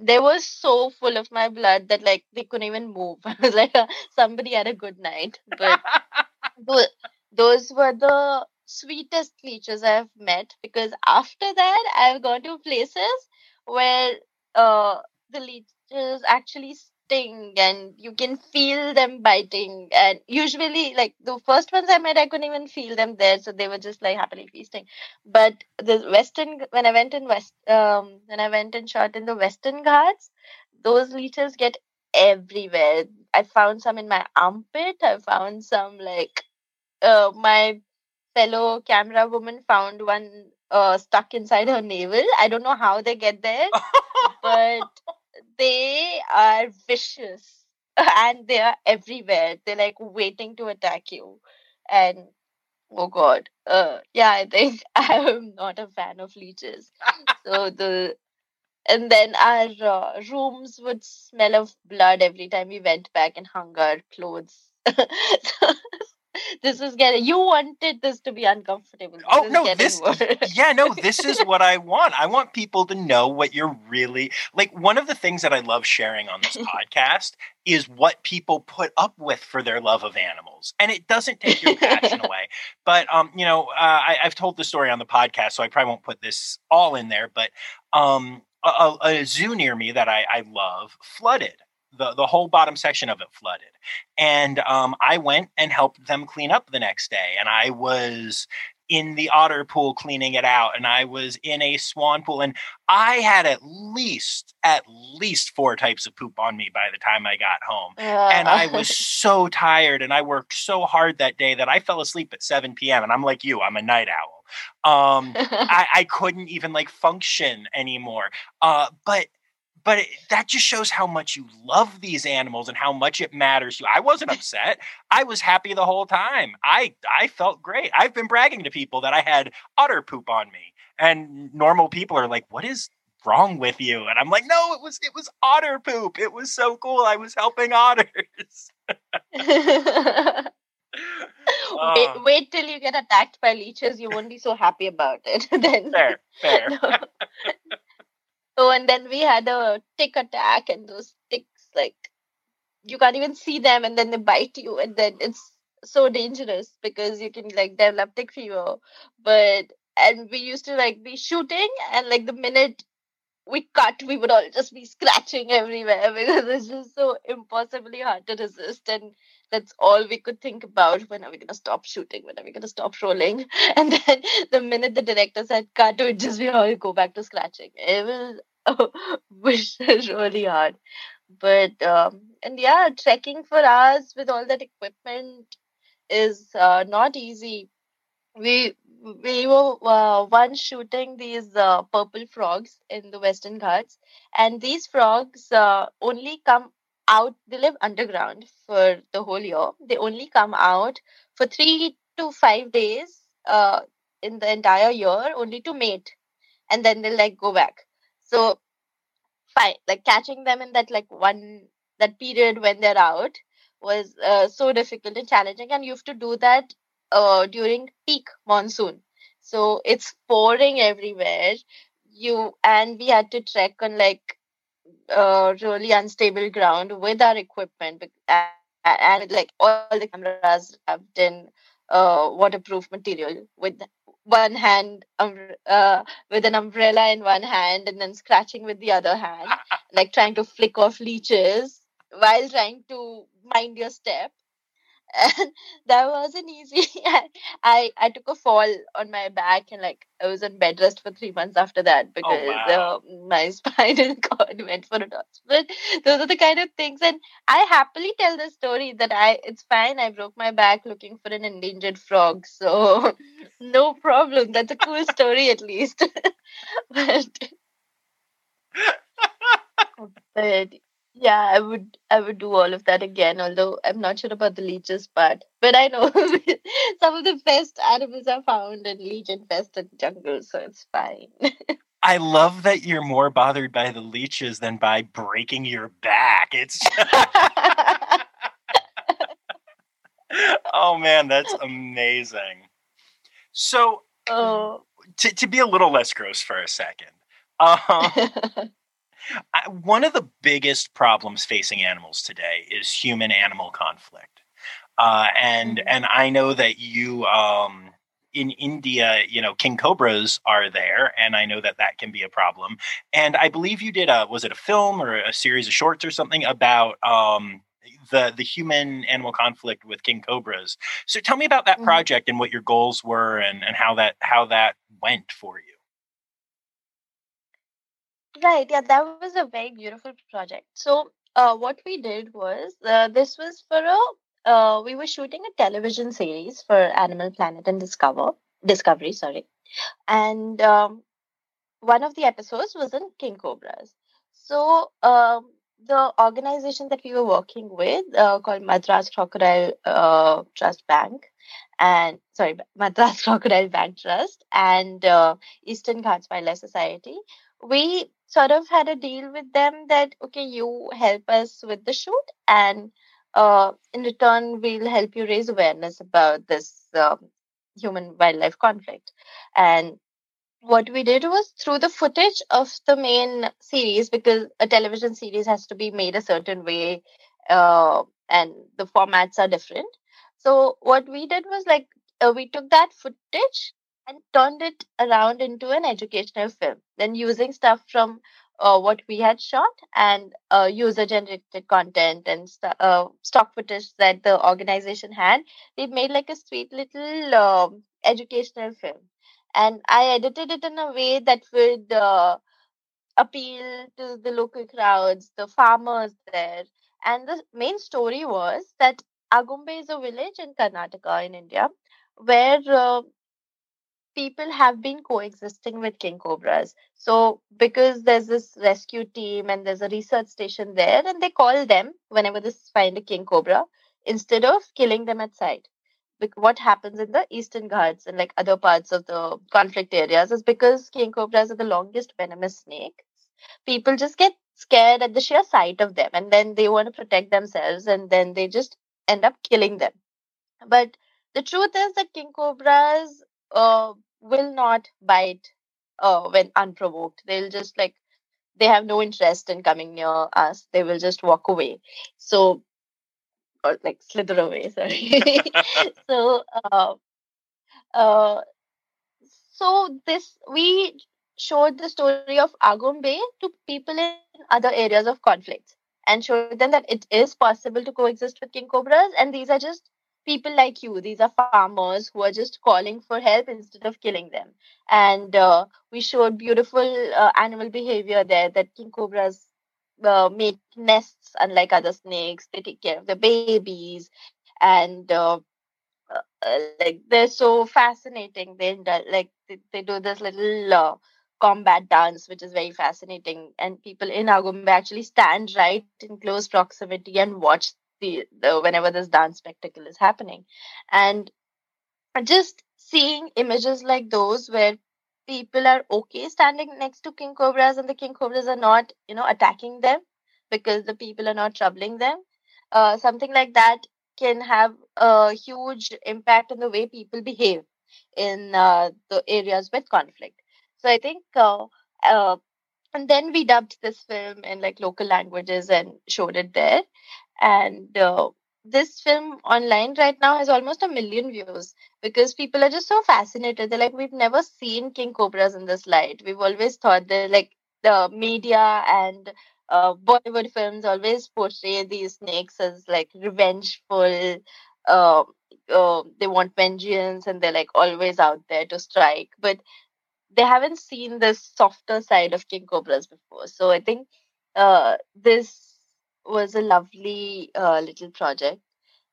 they were so full of my blood that like they couldn't even move. [LAUGHS] I was like, somebody had a good night. But those were the sweetest creatures I've met because after that I've gone to places where uh, the leeches actually sting and you can feel them biting. And usually like the first ones I met I couldn't even feel them there so they were just like happily feasting. But the western when I went in west um when I went and shot in the western ghats those leeches get everywhere. I found some in my armpit. I found some like uh, my fellow camera woman found one uh, stuck inside her navel. I don't know how they get there, [LAUGHS] but they are vicious [LAUGHS] and they are everywhere. They're like waiting to attack you. And oh god, uh, yeah, I think [LAUGHS] I am not a fan of leeches. so the and then our uh, rooms would smell of blood every time we went back and hung our clothes. This is getting you wanted this to be uncomfortable. This oh no this yeah no this is what i [LAUGHS] want. I want people to know what you're really like one of the things that i love sharing on this [LAUGHS] podcast is what people put up with for their love of animals and it doesn't take your passion [LAUGHS] away. But um you know uh, I, i've told the story on the podcast so i probably won't put this all in there but um a, a zoo near me that I, I love flooded the, the whole bottom section of it flooded. And um, I went and helped them clean up the next day. And I was in the otter pool cleaning it out and I was in a swan pool and I had at least at least four types of poop on me by the time I got home. Uh. And I was [LAUGHS] so tired and I worked so hard that day that I fell asleep at 7 p.m. and I'm like you, I'm a night owl. Um [LAUGHS] I, I couldn't even like function anymore. Uh but but it, that just shows how much you love these animals and how much it matters to you. I wasn't [LAUGHS] upset. I was happy the whole time. I I felt great. I've been bragging to people that I had otter poop on me, and normal people are like, "What is wrong with you?" And I'm like, "No, it was it was otter poop. It was so cool. I was helping otters." [LAUGHS] [LAUGHS] Uh, wait, wait till you get attacked by leeches. You won't be so happy about it. then fair, fair. No. Oh, and then we had a tick attack, and those ticks, like, you can't even see them, and then they bite you, and then it's so dangerous because you can like develop tick fever. But and we used to like be shooting, and like the minute we cut, we would all just be scratching everywhere [LAUGHS] because it's just so impossibly hard to resist. And that's all we could think about. When are we gonna stop shooting? When are we gonna stop rolling? [LAUGHS] And then the minute the director said cut, it just we all go back to scratching. It was [LAUGHS] oh, was really hard. But um, and yeah, trekking for us with all that equipment is uh, not easy. We we were uh, once shooting these uh, purple frogs in the Western Ghats, and these frogs uh, only come out. They live underground for the whole year. They only come out for three to five days uh, in the entire year, only to mate, and then they like go back. So, fine, like catching them in that like one that period when they're out was uh, so difficult and challenging, and you have to do that uh, during peak monsoon. So it's pouring everywhere. You and we had to trek on like uh, really unstable ground with our equipment and, and like all the cameras wrapped in uh, waterproof material with one hand um, uh, with an umbrella in one hand and then scratching with the other hand [LAUGHS] like trying to flick off leeches while trying to mind your step [LAUGHS] and that wasn't easy. [LAUGHS] I I took a fall on my back and like I was on bed rest for three months after that oh, because oh, wow. uh, my [LAUGHS] spinal cord went for a toss. But those are the kind of things, and I happily tell the story that I it's fine. I broke my back looking for an endangered frog, so no problem. That's a cool story at least. but but yeah, I would I would do all of that again, although I'm not sure about the leeches part. But I know [LAUGHS] some of the best animals are found in leech infested jungles, so it's fine. [LAUGHS] I love that you're more bothered by the leeches than by breaking your back. It's [LAUGHS] Oh man, that's amazing. So oh. to to be a little less gross for a second. Um, I, one of the biggest problems facing animals today is human animal conflict. Uh, and mm-hmm. and I know that you um, in India, you know, king cobras are there, and I know that that can be a problem. And I believe you did a was it a film or a series of shorts or something about um, the the human animal conflict with king cobras. So tell me about that mm-hmm. project and what your goals were and and how that how that went for you. Right, yeah, that was a very beautiful project. So, uh, what we did was uh, this was for a uh, we were shooting a television series for Animal Planet and Discover Discovery, sorry, and um, one of the episodes was in king cobras. So, um, the organization that we were working with uh, called Madras Crocodile uh, Trust Bank and sorry [LAUGHS] Madras Crocodile Bank Trust and uh, Eastern Ghats Wildlife Society we sort of had a deal with them that okay you help us with the shoot and uh, in return, we'll help you raise awareness about this um, human wildlife conflict. And what we did was through the footage of the main series, because a television series has to be made a certain way uh, and the formats are different. So, what we did was like uh, we took that footage and turned it around into an educational film, then using stuff from uh, what we had shot and uh, user generated content and st- uh, stock footage that the organization had. They made like a sweet little um, educational film. And I edited it in a way that would uh, appeal to the local crowds, the farmers there. And the main story was that Agumbe is a village in Karnataka in India where uh, people have been coexisting with king cobras. So, because there's this rescue team and there's a research station there, and they call them whenever they find a king cobra instead of killing them at sight. What happens in the eastern Ghats and like other parts of the conflict areas is because king cobras are the longest venomous snakes. People just get scared at the sheer sight of them and then they want to protect themselves and then they just end up killing them. But the truth is that king cobras uh, will not bite uh, when unprovoked. They'll just like they have no interest in coming near us. They will just walk away. So or like slither away. [LAUGHS] Sorry. [LAUGHS] so uh, uh, so this we showed the story of Agumbe to people in other areas of conflict and showed them that it is possible to coexist with king cobras and these are just people like you these are farmers who are just calling for help instead of killing them. And uh, we showed beautiful uh, animal behavior there that king cobras uh, make nests unlike other snakes. They take care of the babies and uh, uh, like they're so fascinating. They like they, they do this little uh, combat dance which is very fascinating. And people in agumbe actually stand right in close proximity and watch the, the whenever this dance spectacle is happening. And just seeing images like those where people are okay standing next to king cobras and the king cobras are not you know attacking them because the people are not troubling them uh, something like that can have a huge impact on the way people behave in uh, the areas with conflict. So i think uh, uh and then we dubbed this film in like local languages and showed it there and uh, this film online right now has almost a million views because people are just so fascinated. They're like we've never seen king cobras in this light. We've always thought they're like the media and uh, bollywood films always portray these snakes as like revengeful uh, uh, they want vengeance and they're like always out there to strike. But they haven't seen this softer side of king cobras before. So i think uh, this was a lovely uh, little project,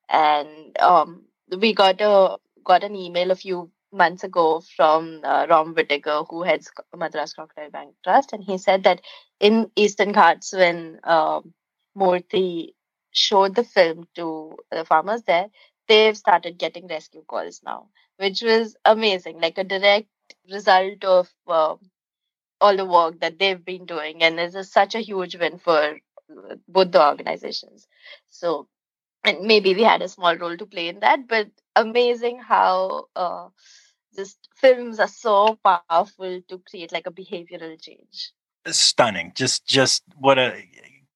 and um, we got a got an email a few months ago from uh, Rom Whitaker, who heads Madras Crocodile Bank Trust, and he said that in Eastern Ghats, when um, Murthy showed the film to the farmers there, they've started getting rescue calls now, which was amazing, like a direct result of uh, all the work that they've been doing, and this is such a huge win for both the organizations. So, and maybe we had a small role to play in that, but amazing how uh, just films are so powerful to create like a behavioral change. Stunning. Just, just what a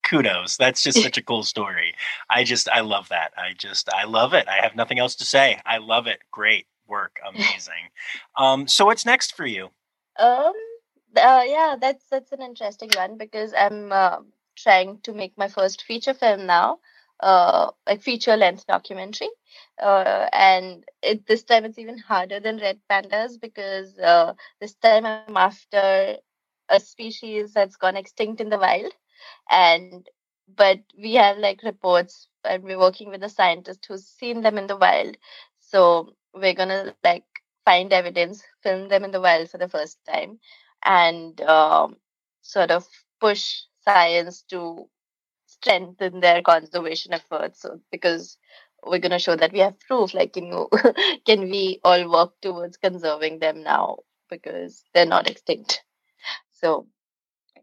kudos. That's just such a cool story. I just, I love that. I just, I love it. I have nothing else to say. I love it. Great work. [LAUGHS] Amazing. um, so what's next for you? Um, uh, yeah, that's that's an interesting one because I'm uh, trying to make my first feature film now, uh, like feature length documentary. Uh, and it, this time it's even harder than red pandas because uh, this time I'm after a species that's gone extinct in the wild. And but we have like reports and we're working with a scientist who's seen them in the wild. So we're gonna like find evidence, film them in the wild for the first time, and um, sort of push science to strengthen their conservation efforts so, because we're going to show that we have proof like can you [LAUGHS] can we all work towards conserving them now because they're not extinct so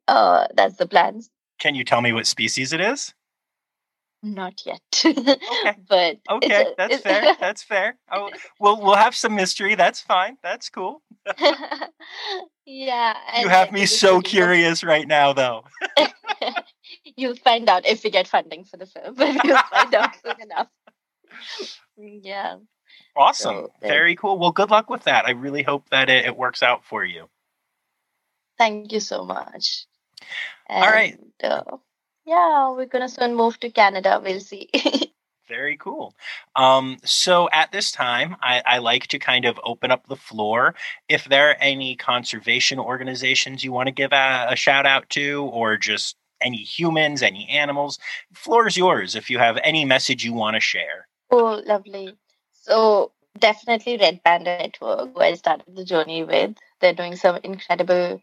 uh that's the plans can you tell me what species it is Not yet. Okay. [LAUGHS] but Okay, a- that's fair. That's fair. Oh, we'll we'll have some mystery. That's fine. That's cool. [LAUGHS] yeah. You have me so really [LAUGHS] good. curious right now, though. You'll find out if we get funding for the film, [LAUGHS] but you'll find out soon enough. Yeah. Awesome. So, Very cool. Well, good luck with that. I really hope that it, it works out for you. Thank you so much. All right. And, uh, yeah, we're gonna soon move to Canada. We'll see. [LAUGHS] Very cool. Um, so at this time, I, I like to kind of open up the floor. If there are any conservation organizations you want to give a, a shout out to, or just any humans, any animals, floor is yours. If you have any message you want to share. oh, lovely. So definitely Red Panda Network, who I started the journey with. They're doing some incredible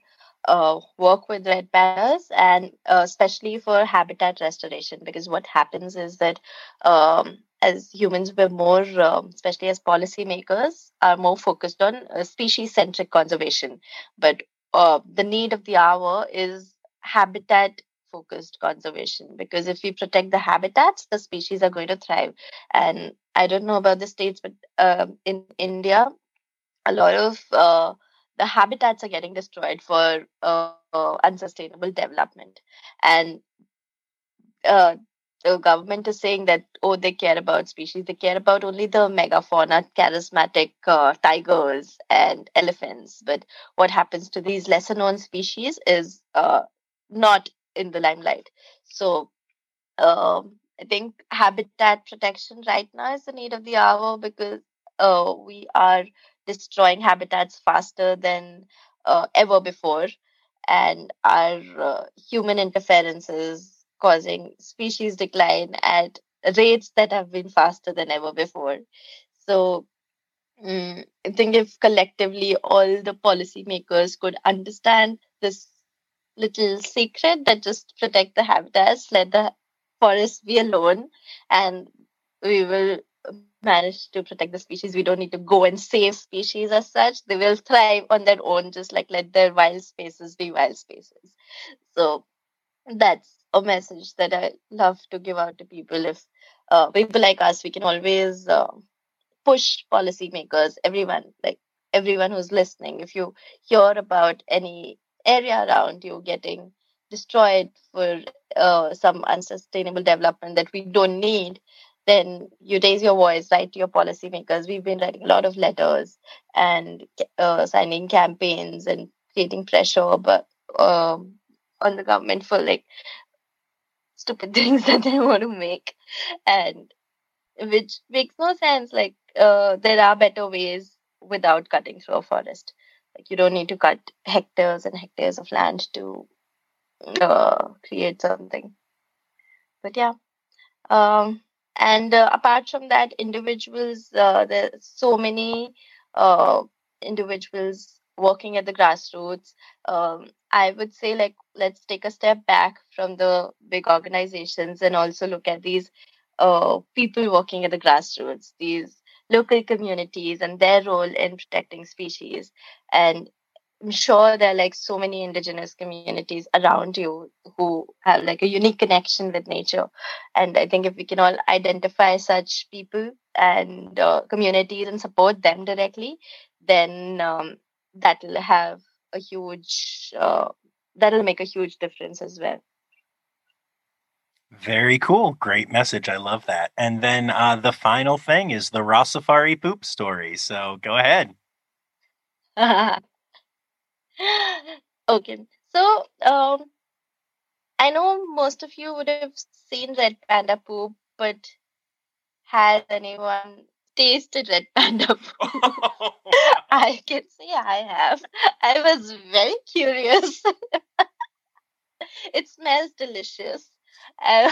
uh, work with red pandas, and uh, especially for habitat restoration. Because what happens is that um, as humans, we're more, um, especially as policymakers, are more focused on uh, species-centric conservation. But uh, the need of the hour is habitat focused conservation because if we protect the habitats the species are going to thrive and i don't know about the states but um, in india a lot of uh, the habitats are getting destroyed for uh, unsustainable development. And uh, the government is saying that oh they care about species. They care about only the megafauna charismatic uh, tigers and elephants. But what happens to these lesser known species is uh, not in the limelight. So um, i think habitat protection right now is the need of the hour because uh, we are destroying habitats faster than uh, ever before and our uh, human interference is causing species decline at rates that have been faster than ever before. So mm, I think if collectively all the policymakers could understand this little secret that just protect the habitats, let the forests be alone, and we will manage to protect the species. We don't need to go and save species as such. They will thrive on their own, just like let their wild spaces be wild spaces. So that's a message that I love to give out to people. If uh, people like us, we can always uh, push policymakers, everyone, like everyone who's listening. If you hear about any area around you getting destroyed for uh, some unsustainable development that we don't need, then you raise your voice, write to your policymakers. We've been writing a lot of letters and uh, signing campaigns and creating pressure, but um, on the government for like stupid [LAUGHS] things that they want to make, and which makes no sense. Like uh, there are better ways without cutting through a forest. Like you don't need to cut hectares and hectares of land to uh, create something. But yeah. Um, and uh, apart from that individuals uh, there's so many uh, individuals working at the grassroots. Um, i would say like let's take a step back from the big organizations and also look at these uh, people working at the grassroots these local communities and their role in protecting species. And i'm sure there are like so many indigenous communities around you who have like a unique connection with nature and i think if we can all identify such people and uh, communities and support them directly then um, that will have a huge uh, that'll make a huge difference as well Very cool. Great message. I love that. And then uh, the final thing is the Rossafari poop story. So go ahead. [LAUGHS] okay. So um i know most of you would have seen red panda poop but has anyone tasted red [LAUGHS] panda poop? [LAUGHS] I can say i have. I was very curious. It smells delicious. Uh,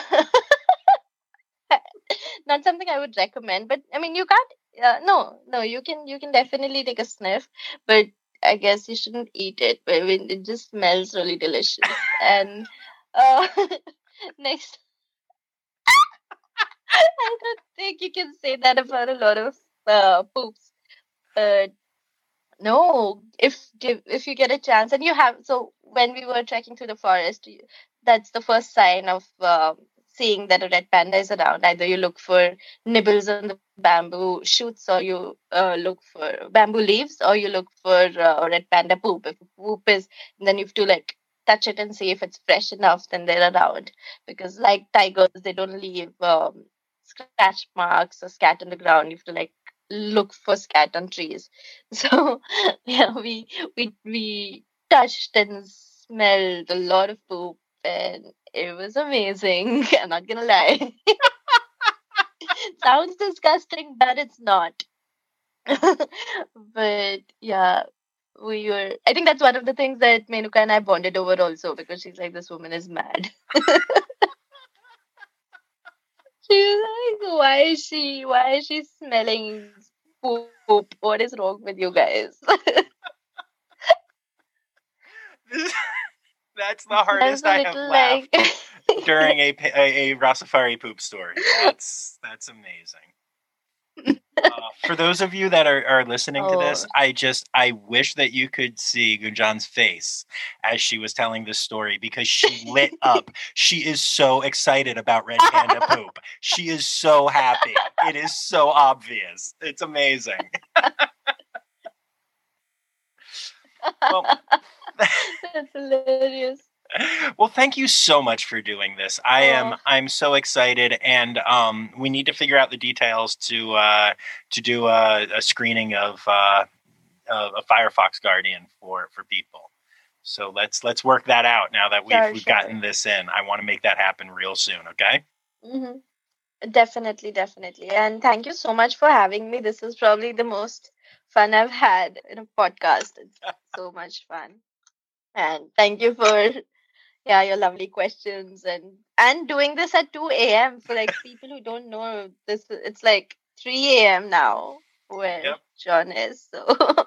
[LAUGHS] not something i would recommend but i mean you can't uh, no no you can you can definitely take a sniff but I guess you shouldn't eat it. But I mean, it just smells really delicious. and uh, [LAUGHS] next, [LAUGHS] I don't think you can say that about a lot of uh, poops. No, if if you get a chance, and you have so when we were trekking through the forest, that's the first sign of uh, seeing that a red panda is around. Either you look for nibbles on the bamboo shoots, or you uh, look for bamboo leaves, or you look for uh, red panda poop. If poop is, then you have to like touch it and see if it's fresh enough, then they're around. Because like tigers, they don't leave um, scratch marks or scat on the ground. You have to like look for scat on trees. [LAUGHS] So yeah, we we we touched and smelled a lot of poop and it was amazing. [LAUGHS] I'm not gonna lie. [LAUGHS] Sounds disgusting, but it's not. [LAUGHS] but yeah, we were. I think that's one of the things that Menuka and I bonded over also because she's like, this woman is mad. she's like, why is she? Why is she smelling poop? What is wrong with you guys? That's the hardest I have laughed like... [LAUGHS] during a, a, a Rossafari poop story. That's that's amazing. Uh, for those of you that are, are listening oh. to this, oh. I just I wish that you could see Gunjan's face as she was telling this story because she lit up. She is so excited about red panda poop. She is so happy. It is so obvious. It's amazing. [LAUGHS] well, That's hilarious. Well, thank you so much for doing this. I am I'm so excited, and um, we need to figure out the details to uh, to do a, a screening of uh, a Firefox Guardian for for people. So let's let's work that out now that we've, sure, we've sure. gotten this in. I want to make that happen real soon. Okay. Mm-hmm. Definitely, definitely, and thank you so much for having me. This is probably the most fun I've had in a podcast. It's so much fun. And thank you for yeah, your lovely questions and and doing this at 2 a.m. for like [LAUGHS] people who don't know this it's like 3 a.m. now where yep. John is. So [LAUGHS]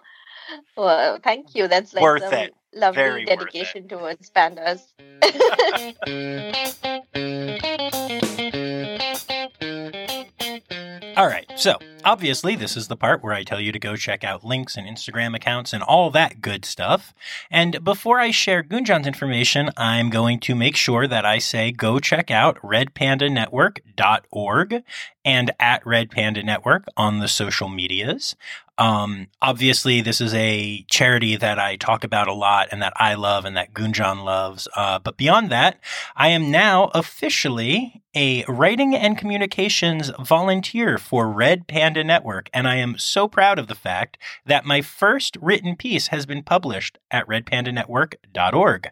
well, thank you. That's like worth it. lovely Very dedication towards pandas. [LAUGHS] All right, so obviously, this is the part where I tell you to go check out links and Instagram accounts and all that good stuff. And before I share Gunjan's information, I'm going to make sure that I say go check out redpandanetwork.org and at Red Panda Network on the social medias. Um, obviously, this is a charity that I talk about a lot and that I love and that Gunjan loves. Uh, but beyond that, I am now officially a writing and communications volunteer for Red Panda Network. And I am so proud of the fact that my first written piece has been published at redpandanetwork.org.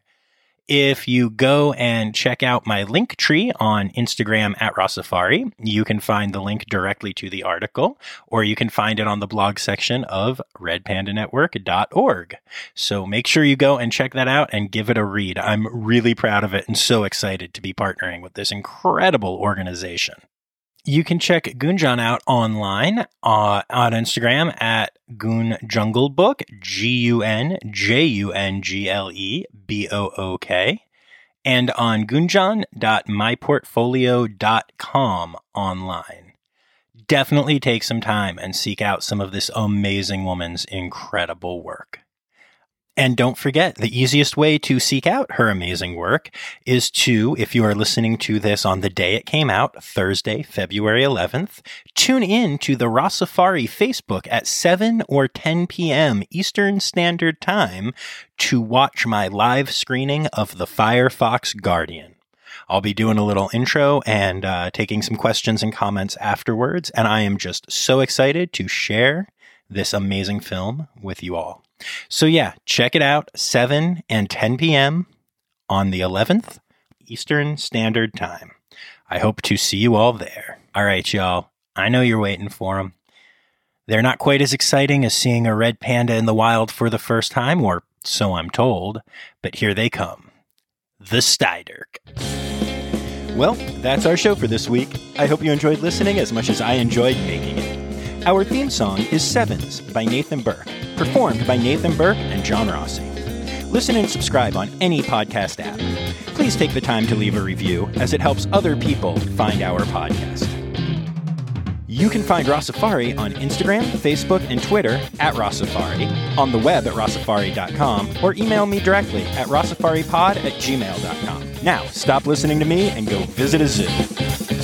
If you go and check out my Linktree on Instagram at Rossafari, you can find the link directly to the article, or you can find it on the blog section of redpandanetwork.org. So make sure you go and check that out and give it a read. I'm really proud of it and so excited to be partnering with this incredible organization. You can check Gunjan out online uh, on Instagram at Gun Jungle Book, G U N J U N G L E B O O K, and on gunjan.myportfolio.com online. Definitely take some time and seek out some of this amazing woman's incredible work. And don't forget, the easiest way to seek out her amazing work is to, if you are listening to this on the day it came out, Thursday, February 11th, tune in to the Rossafari Facebook at 7 or 10 p.m. Eastern Standard Time to watch my live screening of The Firefox Guardian. I'll be doing a little intro and uh, taking some questions and comments afterwards, and I am just so excited to share this amazing film with you all. So, yeah, check it out 7 and 10 p.m. on the 11th Eastern Standard Time. I hope to see you all there. All right, y'all. I know you're waiting for them. They're not quite as exciting as seeing a red panda in the wild for the first time, or so I'm told, but here they come the Styderk. Well, that's our show for this week. I hope you enjoyed listening as much as I enjoyed making it. Our theme song is Sevens by Nathan Burke performed by Nathan Burke and John Rossi. Listen and subscribe on any podcast app. Please take the time to leave a review as it helps other people find our podcast. You can find Rossafari on Instagram, Facebook, and Twitter at Rossafari, on the web at rossafari.com, or email me directly at rossafaripod at gmail.com. Now, stop listening to me and go visit a zoo.